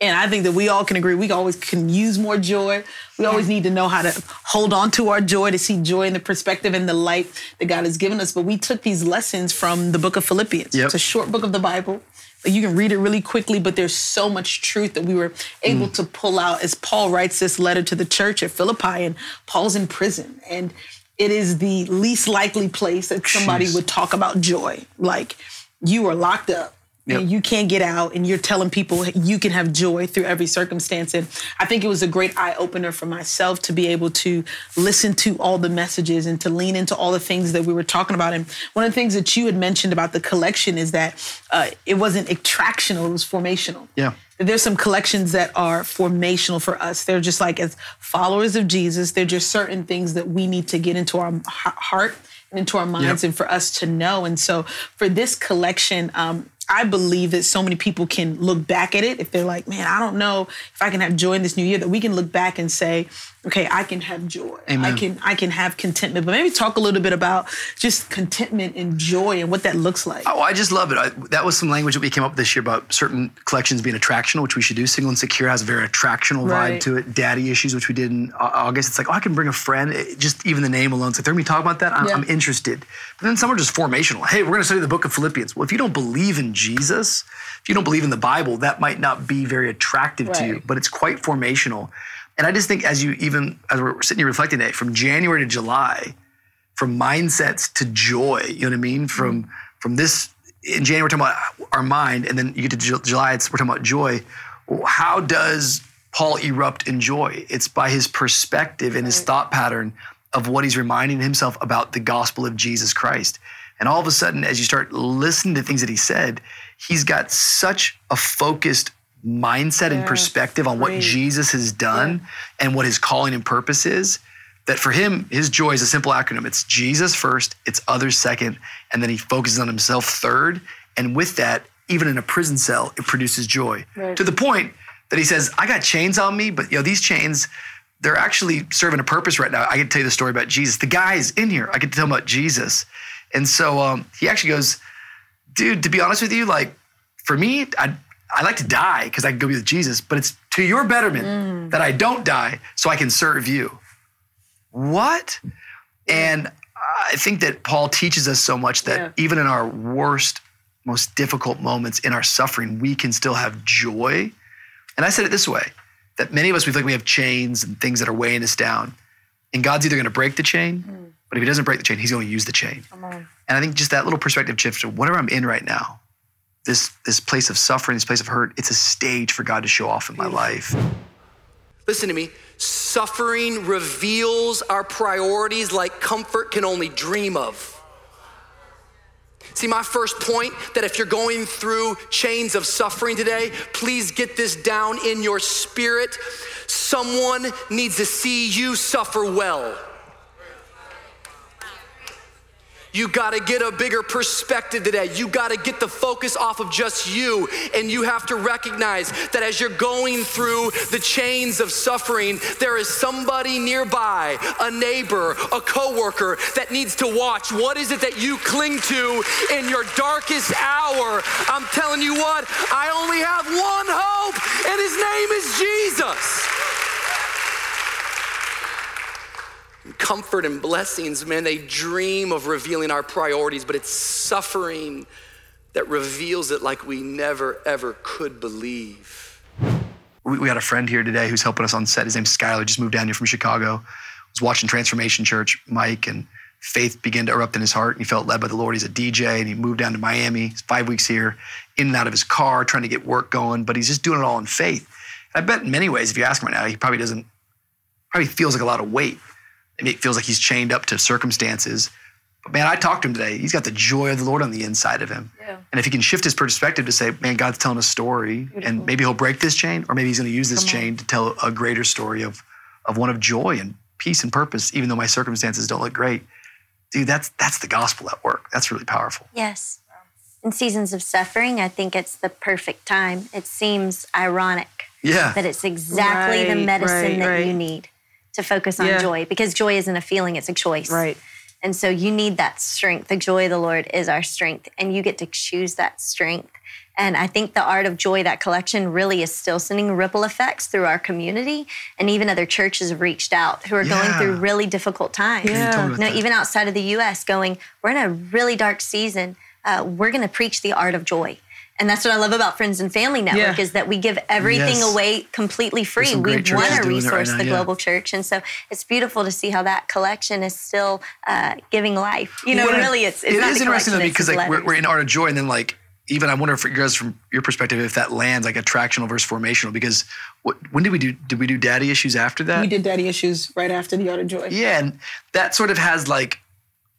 And I think that we all can agree we always can use more joy. We always need to know how to hold on to our joy, to see joy in the perspective and the light that God has given us. But we took these lessons from the book of Philippians. Yep. It's a short book of the Bible. You can read it really quickly, but there's so much truth that we were able mm. to pull out as Paul writes this letter to the church at Philippi, and Paul's in prison. And it is the least likely place that somebody Jeez. would talk about joy. Like, you are locked up Yep. and you can't get out and you're telling people you can have joy through every circumstance and i think it was a great eye-opener for myself to be able to listen to all the messages and to lean into all the things that we were talking about and one of the things that you had mentioned about the collection is that uh, it wasn't attractional it was formational Yeah. there's some collections that are formational for us. They're just like as followers of Jesus, they're just certain things that we need to get into our heart and into our minds Yep. and for us to know. And so for this collection, um, I believe that so many people can look back at it if they're like, man, I don't know if I can have joy in this new year, that we can look back and say, okay, I can have joy. Amen. I can I can have contentment. But maybe talk a little bit about just contentment and joy and what that looks like. Oh, I just love it. I, that was some language that we came up with this year about certain collections being attractional, which we should do. Single and Secure has a very attractional Right. vibe to it. Daddy Issues, which we did in August, it's like, oh, I can bring a friend. It- just even the name alone, it's like, they're going to be talking about that. I'm, Yeah. I'm interested. But then some are just formational. Hey, we're going to study the book of Philippians. Well, if you don't believe in Jesus, if you don't believe in the Bible, that might not be very attractive to you, but it's quite formational. And I just think as you even, as we're sitting here reflecting today, from January to July, from mindsets to joy. You know what I mean? Mm-hmm. From from this in January we're talking about our mind, and then you get to Ju- July, it's we're talking about joy. Well, How does Paul erupt in joy? It's by his perspective and his thought pattern of what he's reminding himself about the gospel of Jesus Christ. And all of a sudden, as you start listening to things that he said, he's got such a focused mindset and perspective on what. Jesus has done and what his calling and purpose is that for him, his joy is a simple acronym. It's Jesus first, it's others second, and then he focuses on himself third. And with that, even in a prison cell, it produces joy to the point that he says, I got chains on me, but you know, these chains, they're actually serving a purpose right now. I can tell you the story about Jesus. The guy's in here. I can tell him about Jesus. And so um, he actually goes, dude, to be honest with you, like for me, I I like to die because I can go be with Jesus, but it's to your betterment that I don't die so I can serve you. What? And I think that Paul teaches us so much that Yeah. even in our worst, most difficult moments in our suffering, we can still have joy. And I said it this way that many of us, we feel like we have chains and things that are weighing us down. And God's either going to break the chain, but if He doesn't break the chain, He's going to use the chain. And I think just that little perspective shift to whatever I'm in right now, this this place of suffering, this place of hurt, it's a stage for God to show off in my life. Listen to me. Suffering reveals our priorities like comfort can only dream of. See, my first point that if you're going through chains of suffering today, please get this down in your spirit. Someone needs to see you suffer well. You got to get a bigger perspective today. You got to get the focus off of just you. And you have to recognize that as you're going through the chains of suffering, there is somebody nearby, a neighbor, a coworker that needs to watch. What is it that you cling to in your darkest hour? I'm telling you what, I only have one hope, and his name is Jesus. Comfort and blessings, man, they dream of revealing our priorities, but it's suffering that reveals it like we never, ever could believe. We, we had a friend here today who's helping us on set. His name's Skylar, just moved down here from Chicago. Was watching Transformation Church, Mike, and faith began to erupt in his heart. And he felt led by the Lord. He's a DJ and he moved down to Miami. He's five weeks here, in and out of his car, trying to get work going, but he's just doing it all in faith. And I bet in many ways, if you ask him right now, he probably doesn't, probably feels like a lot of weight. Maybe it feels like he's chained up to circumstances. But man, I talked to him today. He's got the joy of the Lord on the inside of him. Yeah. And if he can shift his perspective to say, man, God's telling a story, and maybe he'll break this chain, or maybe he's going to use this Come on. chain to tell a greater story of, of one of joy and peace and purpose, even though my circumstances don't look great. Dude, that's that's the gospel at work. That's really powerful. Yes. In seasons of suffering, I think it's the perfect time. It seems ironic Yeah. that it's exactly the medicine right, that right. you need to focus on Yeah. joy because joy isn't a feeling, it's a choice. Right. And so you need that strength. The joy of the Lord is our strength, and you get to choose that strength. And I think the Art of Joy, that collection, really is still sending ripple effects through our community. And even other churches have reached out who are going through really difficult times. Yeah. You told me You know, that. even outside of the US, going, we're in a really dark season. Uh, we're going to preach the art of joy. And that's what I love about Friends and Family Network Yeah. is that we give everything Yes. away completely free. We want to doing it right resource now, the yeah. global church. And so it's beautiful to see how that collection is still uh, giving life. You know, Well, really, it's, it's it not is the interesting though because like we're, we're in art of joy, and then like even I wonder if you guys from your perspective if that lands like attractional versus formational because what, when did we do did we do daddy issues after that? We did Daddy Issues right after the Art of Joy. Yeah, and that sort of has like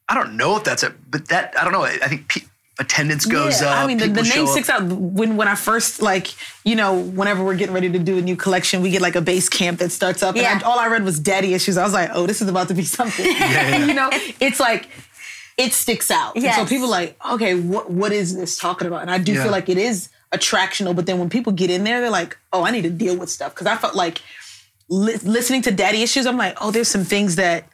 I don't know if that's it, but that I don't know. I think pe- attendance goes yeah, up. I mean, the, the name sticks out when when I first like you know whenever we're getting ready to do a new collection, we get like a base camp that starts up, Yeah. and I, all I read was Daddy Issues. I was like, oh, this is about to be something. you know, it's like it sticks out. And so people are like, okay, what what is this talking about? And I do Yeah. feel like it is attractional, but then when people get in there, they're like, oh, I need to deal with stuff because I felt like li- listening to Daddy Issues, I'm like, oh, there's some things that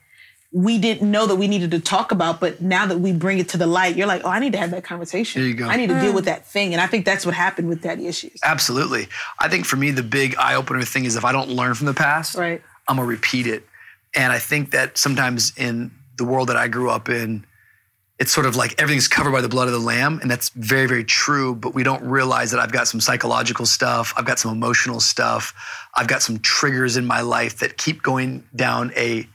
we didn't know that we needed to talk about, but now that we bring it to the light, you're like, oh, I need to have that conversation. There you go. I need to Mm. deal with that thing. And I think that's what happened with Daddy Issues. Absolutely. I think for me, the big eye opener thing is if I don't learn from the past, Right. I'm gonna repeat it. And I think that sometimes in the world that I grew up in, it's sort of like everything's covered by the blood of the lamb. And that's very, very true. But we don't realize that I've got some psychological stuff, I've got some emotional stuff, I've got some triggers in my life that keep going down a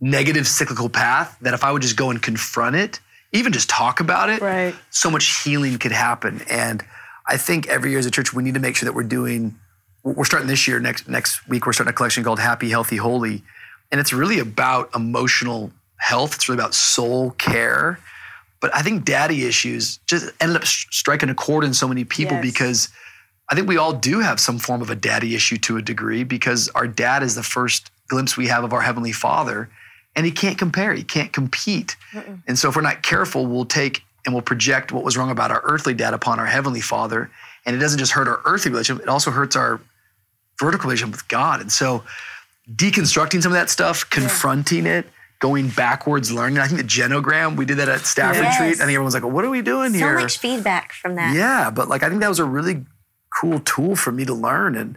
negative cyclical path that if I would just go and confront it, even just talk about it, Right. so much healing could happen. And I think every year as a church, we need to make sure that we're doing. We're starting this year. Next next week, we're starting a collection called Happy, Healthy, Holy, and it's really about emotional health. It's really about soul care. But I think daddy issues just ended up st- striking a chord in so many people Yes. because I think we all do have some form of a daddy issue to a degree because our dad is the first glimpse we have of our heavenly Father, and he can't compare. He can't compete. And so if we're not careful, we'll take and we'll project what was wrong about our earthly dad upon our heavenly father. And it doesn't just hurt our earthly relationship, it also hurts our vertical relationship with God. And so deconstructing some of that stuff, confronting it, going backwards, learning. I think the genogram, we did that at staff Yes. retreat. I think everyone's like, what are we doing so here? So much feedback from that. Yeah, but like I think that was a really cool tool for me to learn. And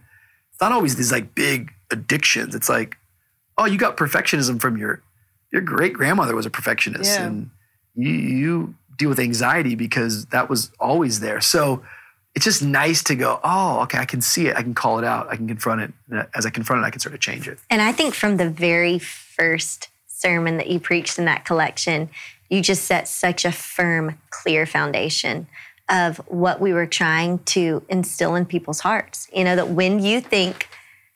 it's not always these like big addictions. It's like, oh, you got perfectionism from your your great grandmother was a perfectionist, Yeah. and you you deal with anxiety because that was always there. So it's just nice to go, oh, okay, I can see it, I can call it out, I can confront it. And as I confront it, I can sort of change it. And I think from the very first sermon that you preached in that collection, you just set such a firm, clear foundation of what we were trying to instill in people's hearts. You know, that when you think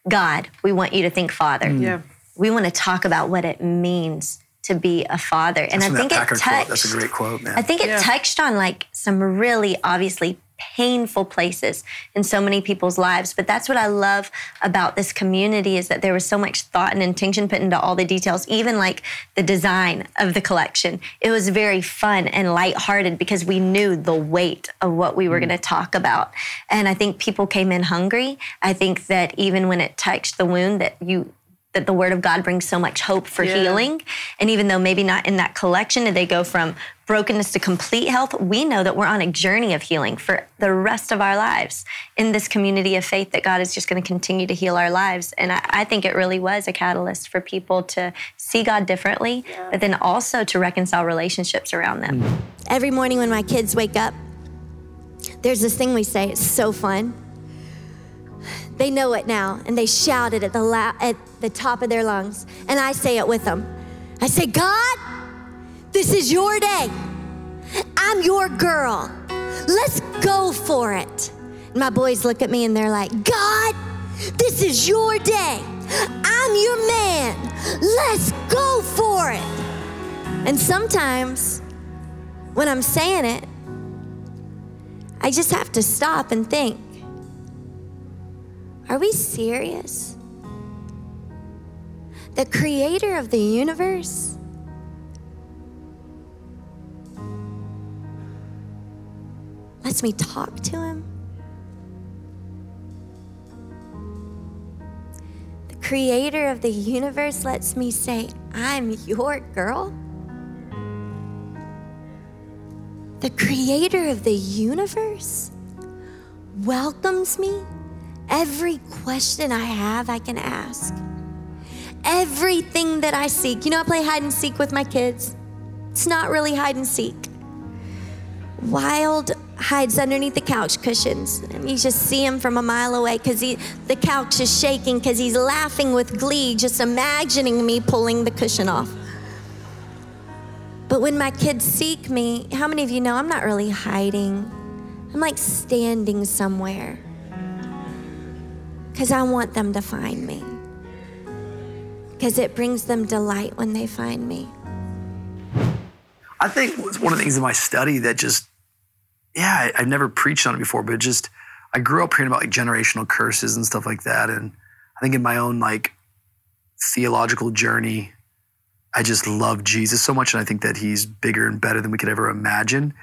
God, we want you to think Father. Yeah. We want to talk about what it means to be a father. and That's I think that it touched quote. That's a great quote, man. I think it Yeah. touched on like some really obviously painful places in so many people's lives. But that's what I love about this community is that there was so much thought and intention put into all the details, even like the design of the collection. It was very fun and lighthearted because we knew the weight of what we were mm. going to talk about. And I think people came in hungry. I think that even when it touched the wound that you that the word of God brings so much hope for Yeah. healing. And even though maybe not in that collection did they go from brokenness to complete health, we know that we're on a journey of healing for the rest of our lives in this community of faith that God is just going to continue to heal our lives. And I, I think it really was a catalyst for people to see God differently, but then also to reconcile relationships around them. Every morning when my kids wake up, there's this thing we say, it's so fun. They know it now, and they shout it at the, la- at the top of their lungs. And I say it with them. I say, God, this is your day. I'm your girl. Let's go for it. And my boys look at me and they're like, God, this is your day. I'm your man. Let's go for it. And sometimes when I'm saying it, I just have to stop and think Are we serious? The creator of the universe lets me talk to him. The creator of the universe lets me say, I'm your girl. The creator of the universe welcomes me. Every question I have, I can ask. Everything that I seek. You know, I play hide and seek with my kids. It's not really hide and seek. Wilde hides underneath the couch cushions, and you just see him from a mile away because the couch is shaking because he's laughing with glee, just imagining me pulling the cushion off. But when my kids seek me, how many of you know I'm not really hiding? I'm like standing somewhere because I want them to find me. Because it brings them delight when they find me. I think was one of the things in my study that just, yeah, I, I've never preached on it before, but just, I grew up hearing about like generational curses and stuff like that. And I think in my own like theological journey, I just love Jesus so much. And I think that he's bigger and better than we could ever imagine.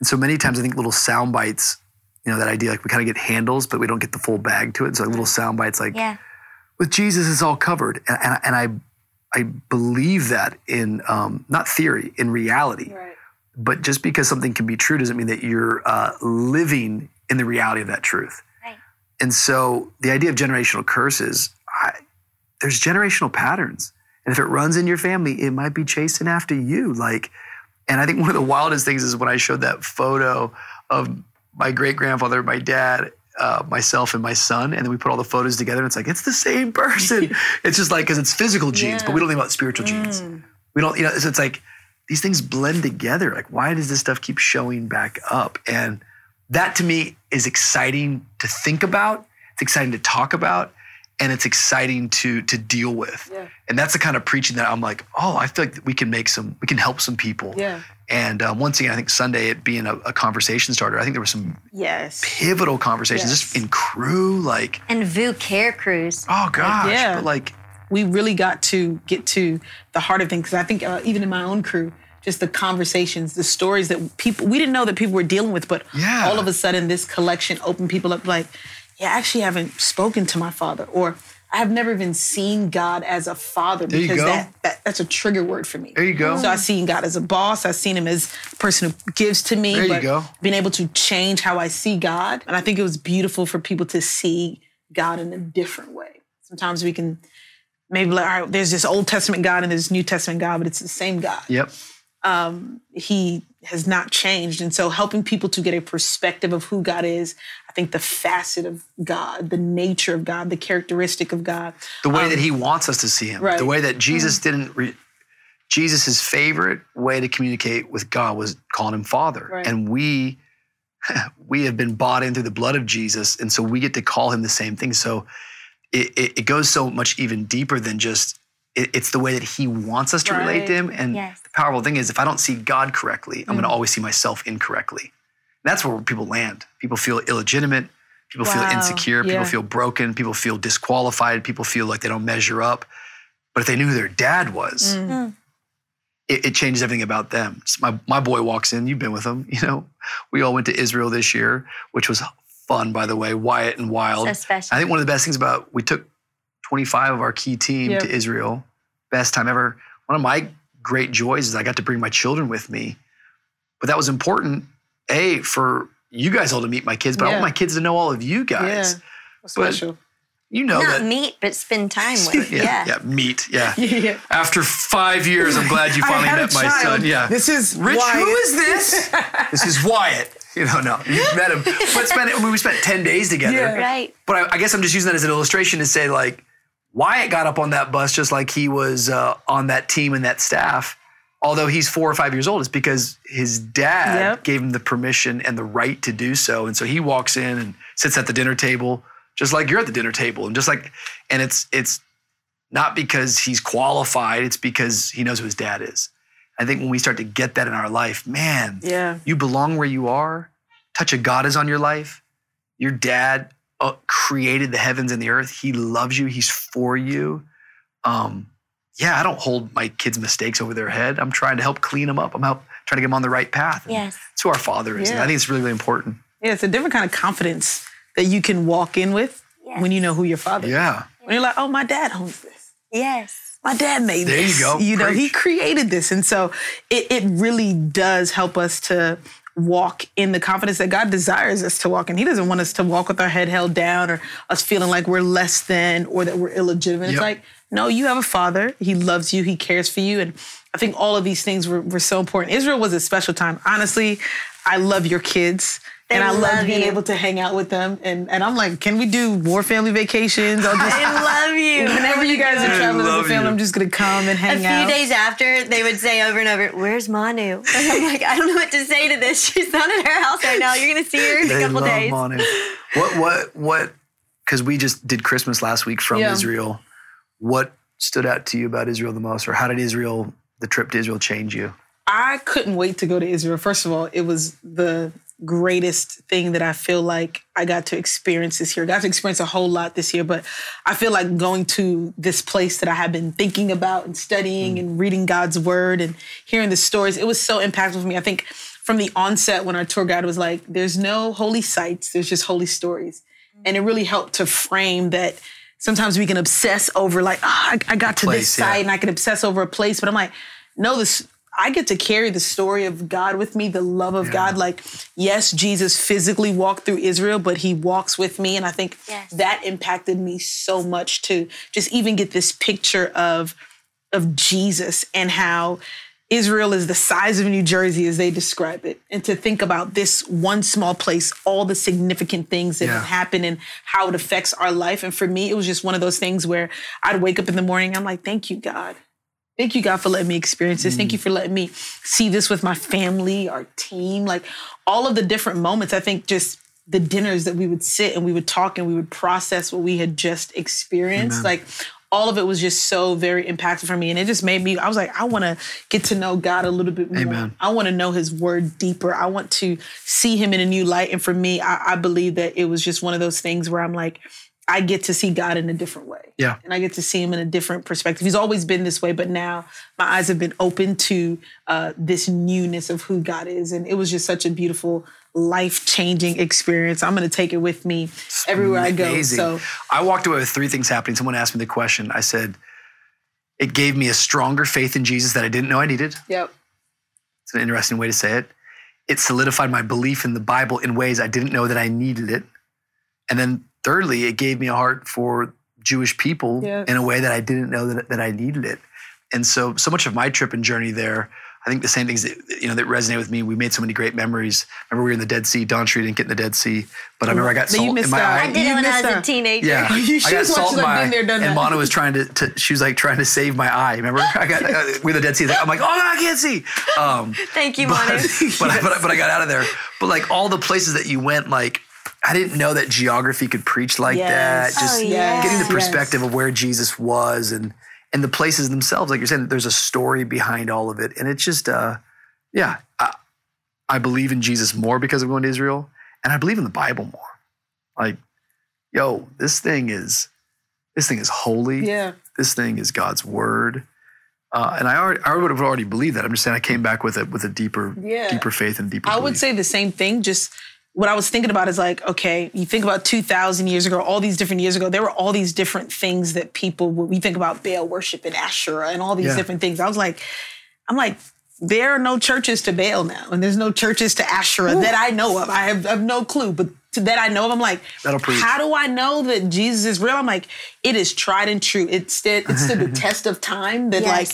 And so many times I think little sound bites, you know, that idea, like we kind of get handles, but we don't get the full bag to it. So like little sound bites like, Yeah. with Jesus, it's all covered. And, and, and I, I believe that in um, not theory, in reality. But just because something can be true doesn't mean that you're uh, living in the reality of that truth. Right. And so the idea of generational curses, I, there's generational patterns. And if it runs in your family, it might be chasing after you. Like, and I think one of the wildest things is when I showed that photo of my great grandfather, my dad, uh, myself, and my son, and then we put all the photos together, and it's like it's the same person. it's just like because it's physical genes, but we don't think about spiritual genes. We don't, you know. So it's like these things blend together. Like, why does this stuff keep showing back up? And that to me is exciting to think about. It's exciting to talk about, and it's exciting to to deal with. And that's the kind of preaching that I'm like, oh, I feel like we can make some, we can help some people. Yeah. And uh, once again, I think Sunday it being a, a conversation starter, I think there were some Yes. pivotal conversations just in crew, like, And VOUS Care crews. oh gosh, Yeah. but like, we really got to get to the heart of things because I think uh, even in my own crew, just the conversations, the stories that people we didn't know that people were dealing with, but Yeah. all of a sudden this collection opened people up like, yeah, I actually haven't spoken to my father, or I have never even seen God as a father because that, that that's a trigger word for me. There you go. So I've seen God as a boss. I've seen him as a person who gives to me. There you go. Being able to change how I see God, and I think it was beautiful for people to see God in a different way. Sometimes we can maybe like, all right, there's this Old Testament God and there's New Testament God, but it's the same God. yep, Um, he has not changed. And so helping people to get a perspective of who God is, think the facet of God, the nature of God, the characteristic of God. the way Um, that He wants us to see Him, right. the way that Jesus didn't. Re- Jesus' favorite way to communicate with God was calling Him Father, Right. and we we have been bought in through the blood of Jesus, and so we get to call Him the same thing. So it, it, it goes so much even deeper than just. It, it's the way that He wants us to relate to Him, and Yes. the powerful thing is, if I don't see God correctly, I'm going Mm. to always see myself incorrectly. That's where people land. People feel illegitimate. People feel Wow. insecure. People feel broken. People feel disqualified. People feel like they don't measure up. But if they knew who their dad was, Mm. it, it changes everything about them. So my, my boy walks in, you've been with him, you know. We all went to Israel this year, which was fun, by the way, Wyatt and Wilde. So special. I think one of the best things about we took 25 of our key team Yep. to Israel. Best time ever. One of my great joys is I got to bring my children with me. But that was important, A, for you guys all to meet my kids, but I want my kids to know all of you guys. Yeah. Special. You know Not that. meet, but spend time with. yeah, yeah. yeah, meet. Yeah. Yeah. After five years, I'm glad you finally met my child. son. Yeah. This is Rich. Who Wyatt. is this? this is Wyatt. You know, no, you met him. But spent, I mean, we spent ten days together. Yeah. Right. But I, I guess I'm just using that as an illustration to say, like, Wyatt got up on that bus just like he was uh, on that team and that staff. Although he's four or five years old, it's because his dad Yep. gave him the permission and the right to do so. And so he walks in and sits at the dinner table, just like you're at the dinner table, and just like, and it's it's not because he's qualified; it's because he knows who his dad is. I think when we start to get that in our life, man, Yeah. you belong where you are. Touch of God is on your life. Your dad uh, created the heavens and the earth. He loves you. He's for you. Um, yeah, I don't hold my kids' mistakes over their head. I'm trying to help clean them up. I'm help trying to get them on the right path. And Yes. That's who our Father is. And Yeah. I think it's really, really important. Yeah, it's a different kind of confidence that you can walk in with Yes. when you know who your father is. Yeah. When you're like, oh, my dad owns this. Yes. My dad made this. There you go. You know, he created this. And so it, it really does help us to walk in the confidence that God desires us to walk in. He doesn't want us to walk with our head held down or us feeling like we're less than or that we're illegitimate. It's like, no, you have a father. He loves you. He cares for you. And I think all of these things were, were so important. Israel was a special time. Honestly, I love your kids. They and I love love being you. able to hang out with them. And, and I'm like, can we do more family vacations? I'll just, I love you. whenever you guys are traveling as a family, you. I'm just going to come and hang out. A few out. days after, they would say over and over, "Where's Manu?" And I'm like, "I don't know what to say to this. She's not in her house right now. You're gonna see her in a They couple love days." Manu. What, what, what, because we just did Christmas last week from Yeah. Israel. What stood out to you about Israel the most? Or how did Israel, the trip to Israel, change you? I couldn't wait to go to Israel. First of all, it was the greatest thing that I feel like I got to experience this year. I got to experience a whole lot this year, but I feel like going to this place that I have been thinking about and studying mm. and reading God's word and hearing the stories, it was so impactful for me. I think from the onset when our tour guide was like, there's no holy sites, there's just holy stories. And it really helped to frame that sometimes we can obsess over like, ah, I, I got to this Place, yeah. site and I can obsess over a place, but I'm like, no, this I get to carry the story of God with me, the love of God. Like, yes, Jesus physically walked through Israel, but he walks with me. And I think Yes. that impacted me so much to just even get this picture of, of Jesus and how Israel is the size of New Jersey as they describe it. And to think about this one small place, all the significant things that Yeah. have happened and how it affects our life. And for me, it was just one of those things where I'd wake up in the morning, I'm like, thank you, God. Thank you, God, for letting me experience this. Thank you mm. for letting me see this with my family, our team, like all of the different moments. I think just the dinners that we would sit and we would talk and we would process what we had just experienced. Like all of it was just so very impactful for me. And it just made me, I was like, I want to get to know God a little bit more. Amen. I want to know his word deeper. I want to see him in a new light. And for me, I, I believe that it was just one of those things where I'm like, I get to see God in a different way Yeah. and I get to see him in a different perspective. He's always been this way, but now my eyes have been open to uh, this newness of who God is, and it was just such a beautiful, life changing experience. I'm going to take it with me everywhere I go. So I walked away with three things happening. Someone asked me the question. I said, it gave me a stronger faith in Jesus that I didn't know I needed. yep, It's an interesting way to say it. It solidified my belief in the Bible in ways I didn't know that I needed it. And then thirdly, it gave me a heart for Jewish people Yes. in a way that I didn't know that, that I needed it. And so, so much of my trip and journey there, I think the same things that, you know, that resonate with me. We made so many great memories. I remember we were in the Dead Sea. DawnCheré didn't get in the Dead Sea, but I remember I got But you salt in missed my out. eye. I did it You when I missed was a teenager. Yeah, You I should got salt in like my been there, and that. Mana was trying to, to. She was like trying to save my eye. Remember, I got uh, we're the Dead Sea. I'm like, oh, I can't see. Um, Thank you, but, Manu. but, I, but, I, but I got out of there. But like all the places that you went, like I didn't know that geography could preach like Yes. that. Just Oh, yeah. getting the Yes. perspective of where Jesus was and and the places themselves. Like you're saying, there's a story behind all of it, and it's just uh, yeah. I, I believe in Jesus more because of going to Israel, and I believe in the Bible more. Like, yo, this thing is this thing is holy. Yeah. This thing is God's word. Uh, and I already, I would have already believed that. I'm just saying I came back with it with a deeper, Yeah. deeper faith and deeper. I would say the same thing. Just what I was thinking about is like, okay, you think about 2,000 years ago, all these different years ago, there were all these different things that people, would- we think about Baal worship and Asherah and all these Yeah. different things. I was like, I'm like, there are no churches to Baal now, and there's no churches to Asherah that I know of. I have, I have no clue, but to, that I know of, I'm like, how do I know that Jesus is real? I'm like, it is tried and true. It stood, it stood the test of time. That like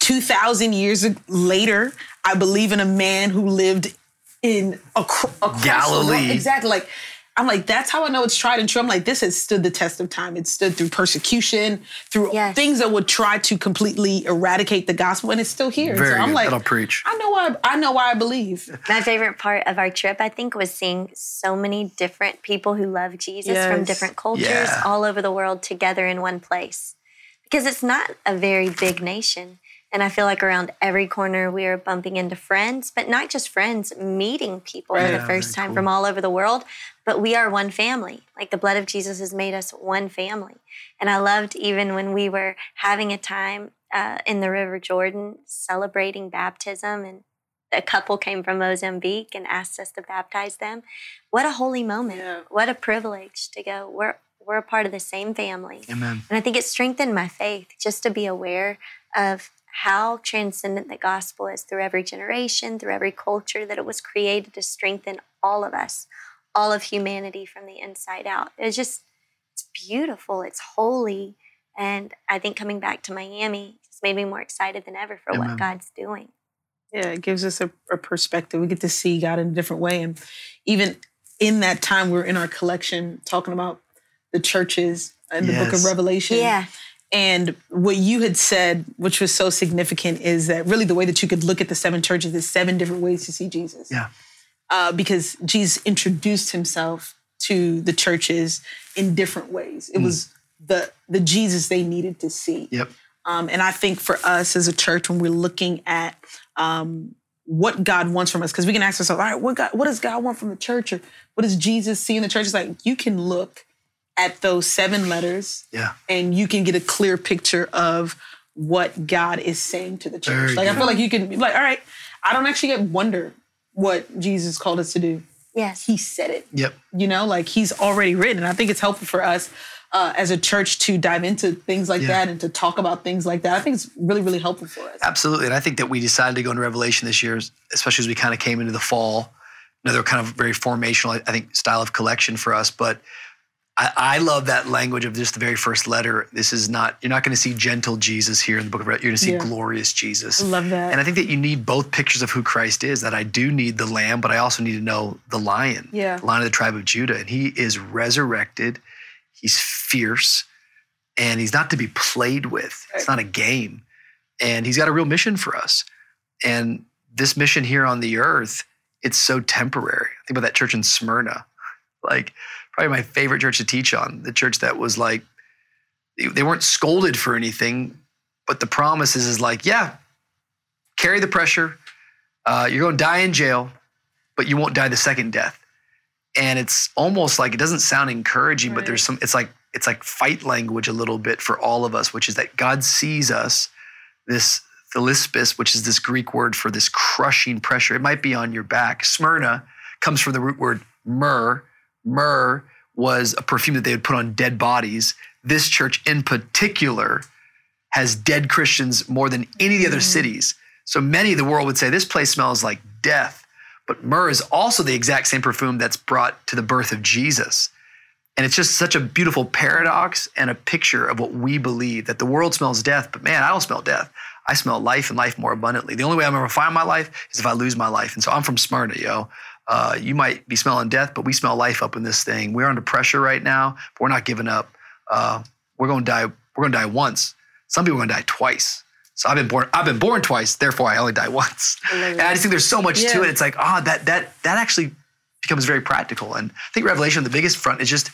2,000 years later, I believe in a man who lived in acro- across Galilee. world. Exactly. Like I'm like, that's how I know it's tried and true. I'm like, this has stood the test of time. It stood through persecution, through things that would try to completely eradicate the gospel, and it's still here. Very so I'm good. like, That'll preach. I know why. I know why I believe. My favorite part of our trip, I think, was seeing so many different people who love Jesus from different cultures Yeah. all over the world together in one place. Because it's not a very big nation. And I feel like around every corner we are bumping into friends, but not just friends, meeting people for the first very time from all over the world. But we are one family. Like the blood of Jesus has made us one family. And I loved even when we were having a time uh, in the River Jordan celebrating baptism and a couple came from Mozambique and asked us to baptize them. What a holy moment. What a privilege to go. We're we're a part of the same family. Amen. And I think it strengthened my faith just to be aware of how transcendent the gospel is through every generation, through every culture, that it was created to strengthen all of us, all of humanity from the inside out. It's just, it's beautiful, it's holy. And I think coming back to Miami just made me more excited than ever for Amen. what God's doing. Yeah, it gives us a, a perspective. We get to see God in a different way. And even in that time, we are in our collection talking about the churches in the book of Revelation. Yeah. And what you had said, which was so significant, is that really the way that you could look at the seven churches is seven different ways to see Jesus. Yeah. Uh, because Jesus introduced himself to the churches in different ways. It Mm. was the the Jesus they needed to see. Yep. Um, and I think for us as a church, when we're looking at um, what God wants from us, because we can ask ourselves, all right, what God, what does God want from the church, or what does Jesus see in the church? It's like you can look at those seven letters, Yeah. and you can get a clear picture of what God is saying to the church. Very like I feel like you can be like, all right, I don't actually get wonder what Jesus called us to do. Yes, He said it Yep. you know like he's already written and i think it's helpful for us uh, as a church to dive into things like Yeah. that and to talk about things like that i think it's really really helpful for us Absolutely. And I think that we decided to go into Revelation this year, especially as we kind of came into the fall. Another kind of very formational, I think, style of collection for us. But I, I love that language of just the very first letter. This is not, you're not going to see gentle Jesus here in the book of Revelation. You're going to see Yeah. glorious Jesus. I love that. And I think that you need both pictures of who Christ is. That I do need the lamb, but I also need to know the lion, Yeah. the lion of the tribe of Judah. And he is resurrected. He's fierce, and he's not to be played with. It's not a game. And he's got a real mission for us. And this mission here on the earth, it's so temporary. Think about that church in Smyrna. Like, probably my favorite church to teach on. The church that was like, they- weren't scolded for anything, but the promise is, is like, yeah, carry the pressure. Uh, you're going to die in jail, but you won't die the second death. And it's almost like it doesn't sound encouraging, but there's some. It's like it's like fight language a little bit for all of us, which is that God sees us. This thlipsis, which is this Greek word for this crushing pressure. It might be on your back. Smyrna comes from the root word myrrh. Myrrh was a perfume that they would put on dead bodies. This church in particular has dead Christians more than any of the other mm. cities. So many of the world would say this place smells like death. But myrrh is also the exact same perfume that's brought to the birth of Jesus. And it's just such a beautiful paradox and a picture of what we believe that the world smells death, but man, I don't smell death. I smell life and life more abundantly. The only way I'm gonna find my life is if I lose my life. And so I'm from Smyrna, yo. Uh, you might be smelling death, but we smell life up in this thing. We're under pressure right now, but we're not giving up. Uh, we're gonna die. We're gonna die once. Some people are gonna die twice. So I've been born. I've been born twice. Therefore, I only die once. And I just think there's so much to it. It's like ah, that that that actually becomes very practical. And I think Revelation, the biggest front, is just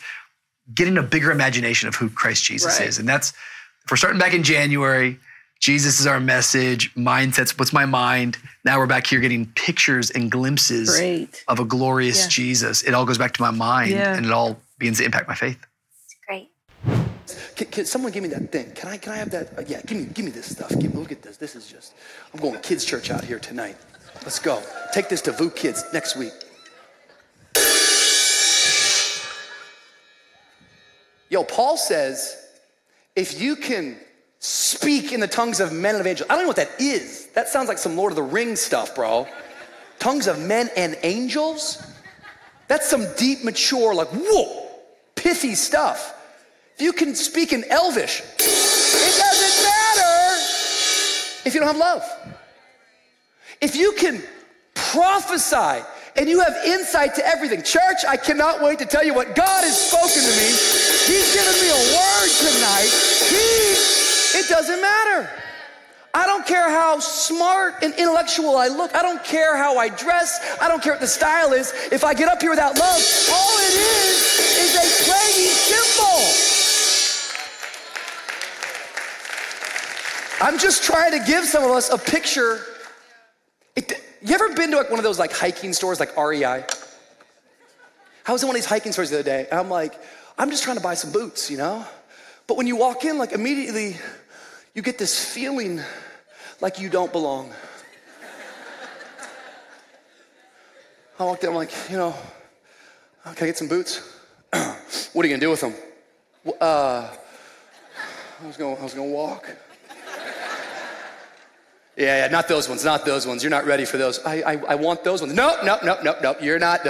getting a bigger imagination of who Christ Jesus Right. is. And that's if we're starting back in January, Jesus is our message. Mindsets. What's my mind? Now we're back here getting pictures and glimpses Great. of a glorious Yeah. Jesus. It all goes back to my mind, Yeah. and it all begins to impact my faith. Great. Can, can someone give me that thing? Can I can I have that? Uh, yeah, give me give me this stuff. Give me, look at this. This is just. I'm going kids church out here tonight. Let's go. Take this to VOUS Kids next week. Yo, Paul says, if you can speak in the tongues of men and of angels, I don't know what that is. That sounds like some Lord of the Rings stuff, bro. Tongues of men and angels? That's some deep, mature, like, whoa, pithy stuff. If you can speak in Elvish, it doesn't matter if you don't have love. If you can prophesy and you have insight to everything, church, I cannot wait to tell you what God has spoken to me. He's given me a word tonight. He, it doesn't matter. I don't care how smart and intellectual I look. I don't care how I dress. I don't care what the style is. If I get up here without love, all it is is a clanging cymbal. I'm just trying to give some of us a picture. It, you ever been to like one of those like hiking stores like REI? I was in one of these hiking stores the other day, and I'm like, I'm just trying to buy some boots, you know? But when you walk in, like immediately, you get this feeling like you don't belong. I walked in, I'm like, you know, can I get some boots? what are you gonna do with them? Uh, I was gonna, I was gonna walk. Yeah, yeah, not those ones, not those ones. You're not ready for those. I, I, I want those ones. No, no, no, no, no, you're not.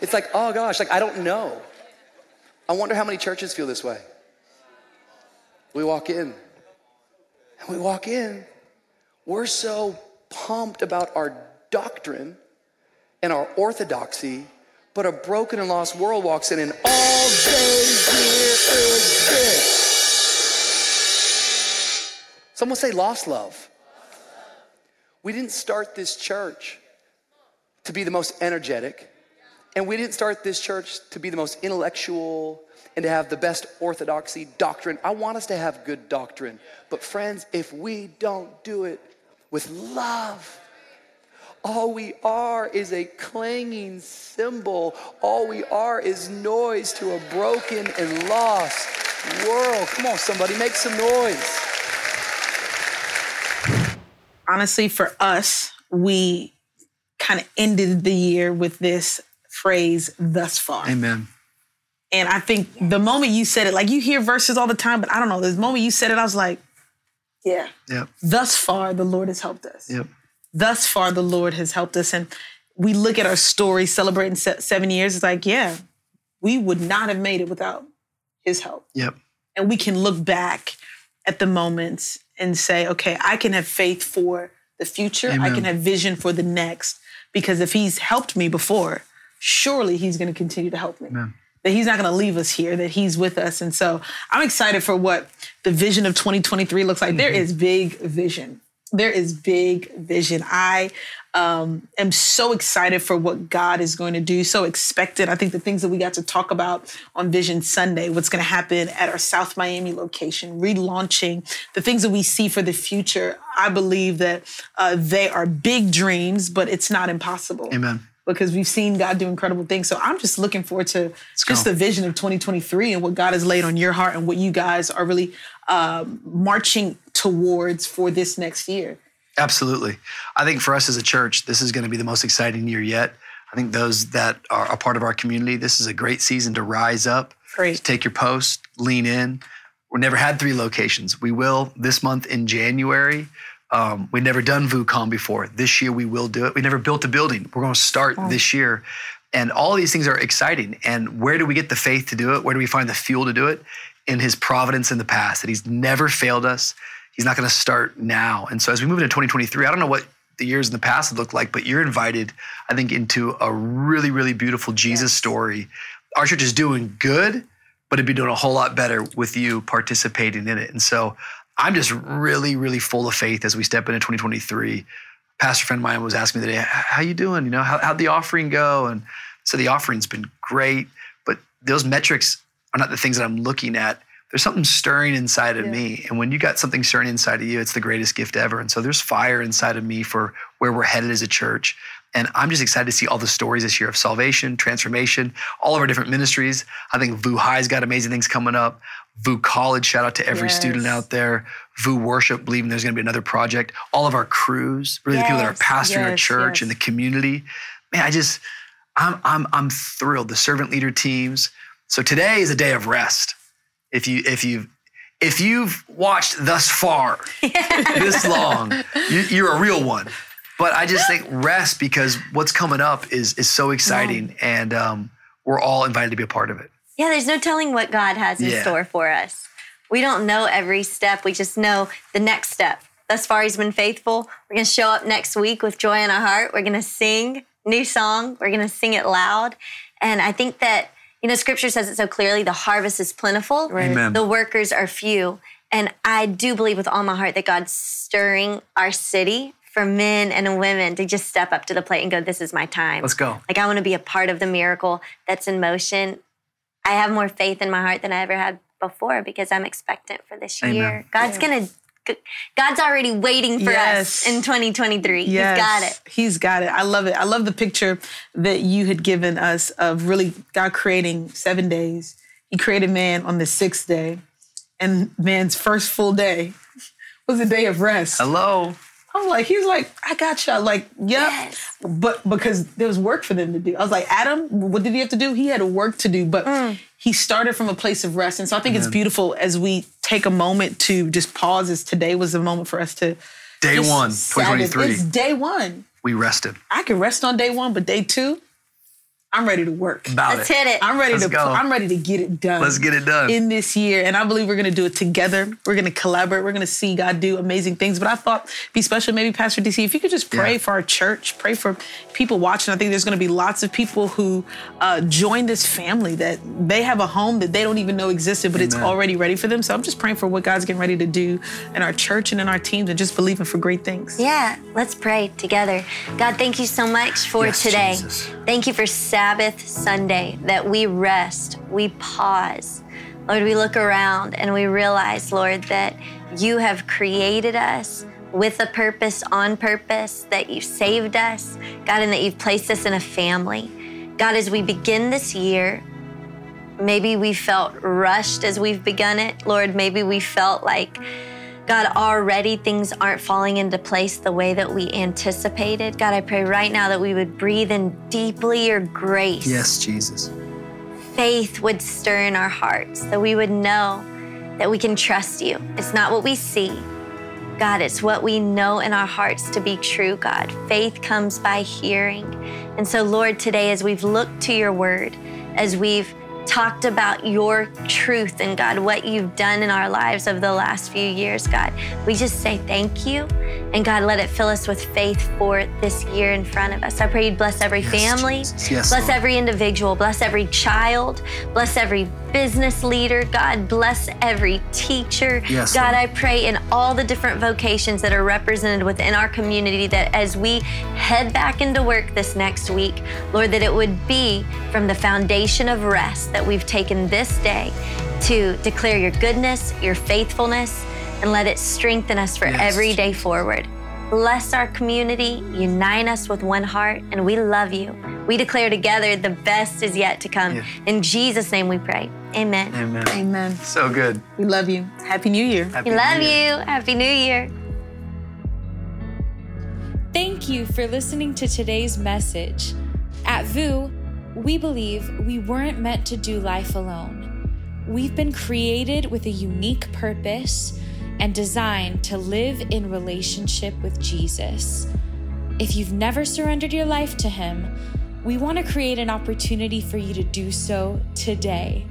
it's like, oh gosh, like I don't know. I wonder how many churches feel this way. We walk in, and we walk in, we're so pumped about our doctrine and our orthodoxy, but a broken and lost world walks in, and all they hear is this. Someone say lost love. We didn't start this church to be the most energetic, and we didn't start this church to be the most intellectual and to have the best orthodoxy doctrine. I want us to have good doctrine. But, friends, if we don't do it with love, all we are is a clanging cymbal. All we are is noise to a broken and lost world. Come on, somebody, make some noise. honestly, for us, we kind of ended the year with this phrase, thus far. Amen. And I think the moment you said it, like you hear verses all the time, but I don't know, the moment you said it, I was like, yeah, Yep. thus far, the Lord has helped us. Yep. Thus far, the Lord has helped us. And we look at our story celebrating se- seven years, it's like, yeah, we would not have made it without his help. Yep. And we can look back at the moments and say, okay, I can have faith for the future. I can have vision for the next. Because if he's helped me before, surely he's going to continue to help me. Amen. That he's not going to leave us here, that he's with us. And so I'm excited for what the vision of 2023 looks like. There is big vision. There is big vision. I um, am so excited for what God is going to do, so expected. I think the things that we got to talk about on Vision Sunday, what's going to happen at our South Miami location, relaunching, the things that we see for the future, I believe that uh, they are big dreams, but it's not impossible Amen. Because we've seen God do incredible things. So I'm just looking forward to just go. the vision of 2023 and what God has laid on your heart and what you guys are really um, marching towards for this next year. Absolutely. I think for us as a church, this is going to be the most exciting year yet. I think those that are a part of our community, this is a great season to rise up, Great. to take your post, lean in. We never had three locations. We will this month in January. Um, we've never done VOUSCon before. This year we will do it. We never built a building. We're going to start this year. And all these things are exciting. And where do we get the faith to do it? Where do we find the fuel to do it? In his providence in the past, that he's never failed us. He's not going to start now. And so as we move into 2023, I don't know what the years in the past have looked like, but you're invited, I think, into a really, really beautiful Jesus story. Our church is doing good, but it'd be doing a whole lot better with you participating in it. And so I'm just really, really full of faith as we step into 2023. Pastor friend of mine was asking me today, how you doing? You know, how, how'd the offering go? And so the offering's been great, but those metrics are not the things that I'm looking at. there's something stirring inside of me. And when you got something stirring inside of you, it's the greatest gift ever. And so there's fire inside of me for where we're headed as a church. And I'm just excited to see all the stories this year of salvation, transformation, all of our different ministries. I think VOUS High's got amazing things coming up. VOUS College, shout out to every student out there. VOUS Worship, believing there's going to be another project. All of our crews, really the people that are Yes, pastoring our church yes. and the community. Man, I just, I'm, I'm, I'm thrilled. The servant leader teams. So today is a day of rest. If you, if you, if you've watched thus far, this long, you, you're a real one. But I just think rest because what's coming up is is so exciting, and um, we're all invited to be a part of it. Yeah, there's no telling what God has in Yeah. store for us. We don't know every step. We just know the next step. Thus far, He's been faithful. We're going to show up next week with joy in our heart. We're going to sing new song. We're going to sing it loud. And I think that, you know, scripture says it so clearly the harvest is plentiful, Right. The workers are few. And I do believe with all my heart that God's stirring our city for men and women to just step up to the plate and go, This is my time. Let's go. Like I want to be a part of the miracle that's in motion. I have more faith in my heart than I ever had before because I'm expectant for this Amen. year. God's gonna God's already waiting for Yes. us in 2023. Yes, He's got it. He's got it. I love it. I love the picture that you had given us of really God creating seven days. He created man on the sixth day, and man's first full day was a day of rest. Hello. I was like, he's like, I got you. Like, yep. But because there was work for them to do. I was like, Adam, what did he have to do? He had work to do, but Mm. he started from a place of rest. And so I think it's beautiful as we take a moment to just pause, as today was a moment for us to. Day just one, 2023. It's day one. We rested. I can rest on day one, but day two, I'm ready to work. About Let's it. hit it. I'm ready Let's to. go. I'm ready to get it done. Let's get it done. in this year, and I believe we're going to do it together. We're going to collaborate. We're going to see God do amazing things. But I thought it'd be special, maybe Pastor DC, if you could just pray Yeah. for our church, pray for people watching. I think there's going to be lots of people who uh, join this family that they have a home that they don't even know existed, but it's already ready for them. So I'm just praying for what God's getting ready to do in our church and in our teams, and just believing for great things. Yeah, let's pray together. God, thank you so much for Yes, today. Jesus. Thank you for Sabbath Sunday, that we rest, we pause. Lord, we look around and we realize, Lord, that you have created us with a purpose, on purpose, that you've saved us, God, and that you've placed us in a family. God, as we begin this year, maybe we felt rushed as we've begun it. Lord, maybe we felt like, God, already things aren't falling into place the way that we anticipated. God, I pray right now that we would breathe in deeply your grace. Yes, Jesus. Faith would stir in our hearts, that we would know that we can trust you. It's not what we see, God, it's what we know in our hearts to be true, God. Faith comes by hearing. And so, Lord, today, as we've looked to your word, as we've talked about your truth and God, what you've done in our lives over the last few years, God, we just say thank you. And God, let it fill us with faith for this year in front of us. I pray you'd bless every family, Yes, bless Lord. every individual, bless every child, bless every business leader, God, bless every teacher. Yes, God, Lord. I pray in all the different vocations that are represented within our community that as we head back into work this next week, Lord, that it would be from the foundation of rest that we've taken this day to declare your goodness, your faithfulness, and let it strengthen us for Yes, every day forward. Bless our community, unite us with one heart, and we love you. We declare together the best is yet to come. Yeah. In Jesus' name we pray. Amen. Amen. Amen. So good. We love you. Happy New Year. Happy We love Year. you. Happy New Year. Thank you for listening to today's message. At VOUS, we believe we weren't meant to do life alone. We've been created with a unique purpose and designed to live in relationship with Jesus. If you've never surrendered your life to Him, we want to create an opportunity for you to do so today.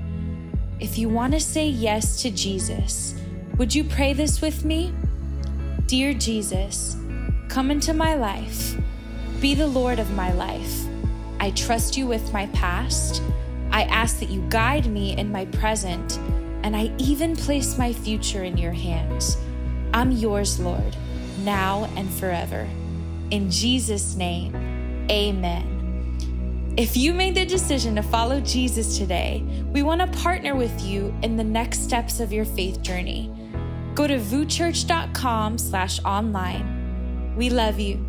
If you want to say yes to Jesus, would you pray this with me? Dear Jesus, come into my life. Be the Lord of my life. I trust you with my past. I ask that you guide me in my present, and I even place my future in your hands. I'm yours, Lord, now and forever. In Jesus' name, amen. If you made the decision to follow Jesus today, we want to partner with you in the next steps of your faith journey. Go to vouschurch.com slash online. We love you.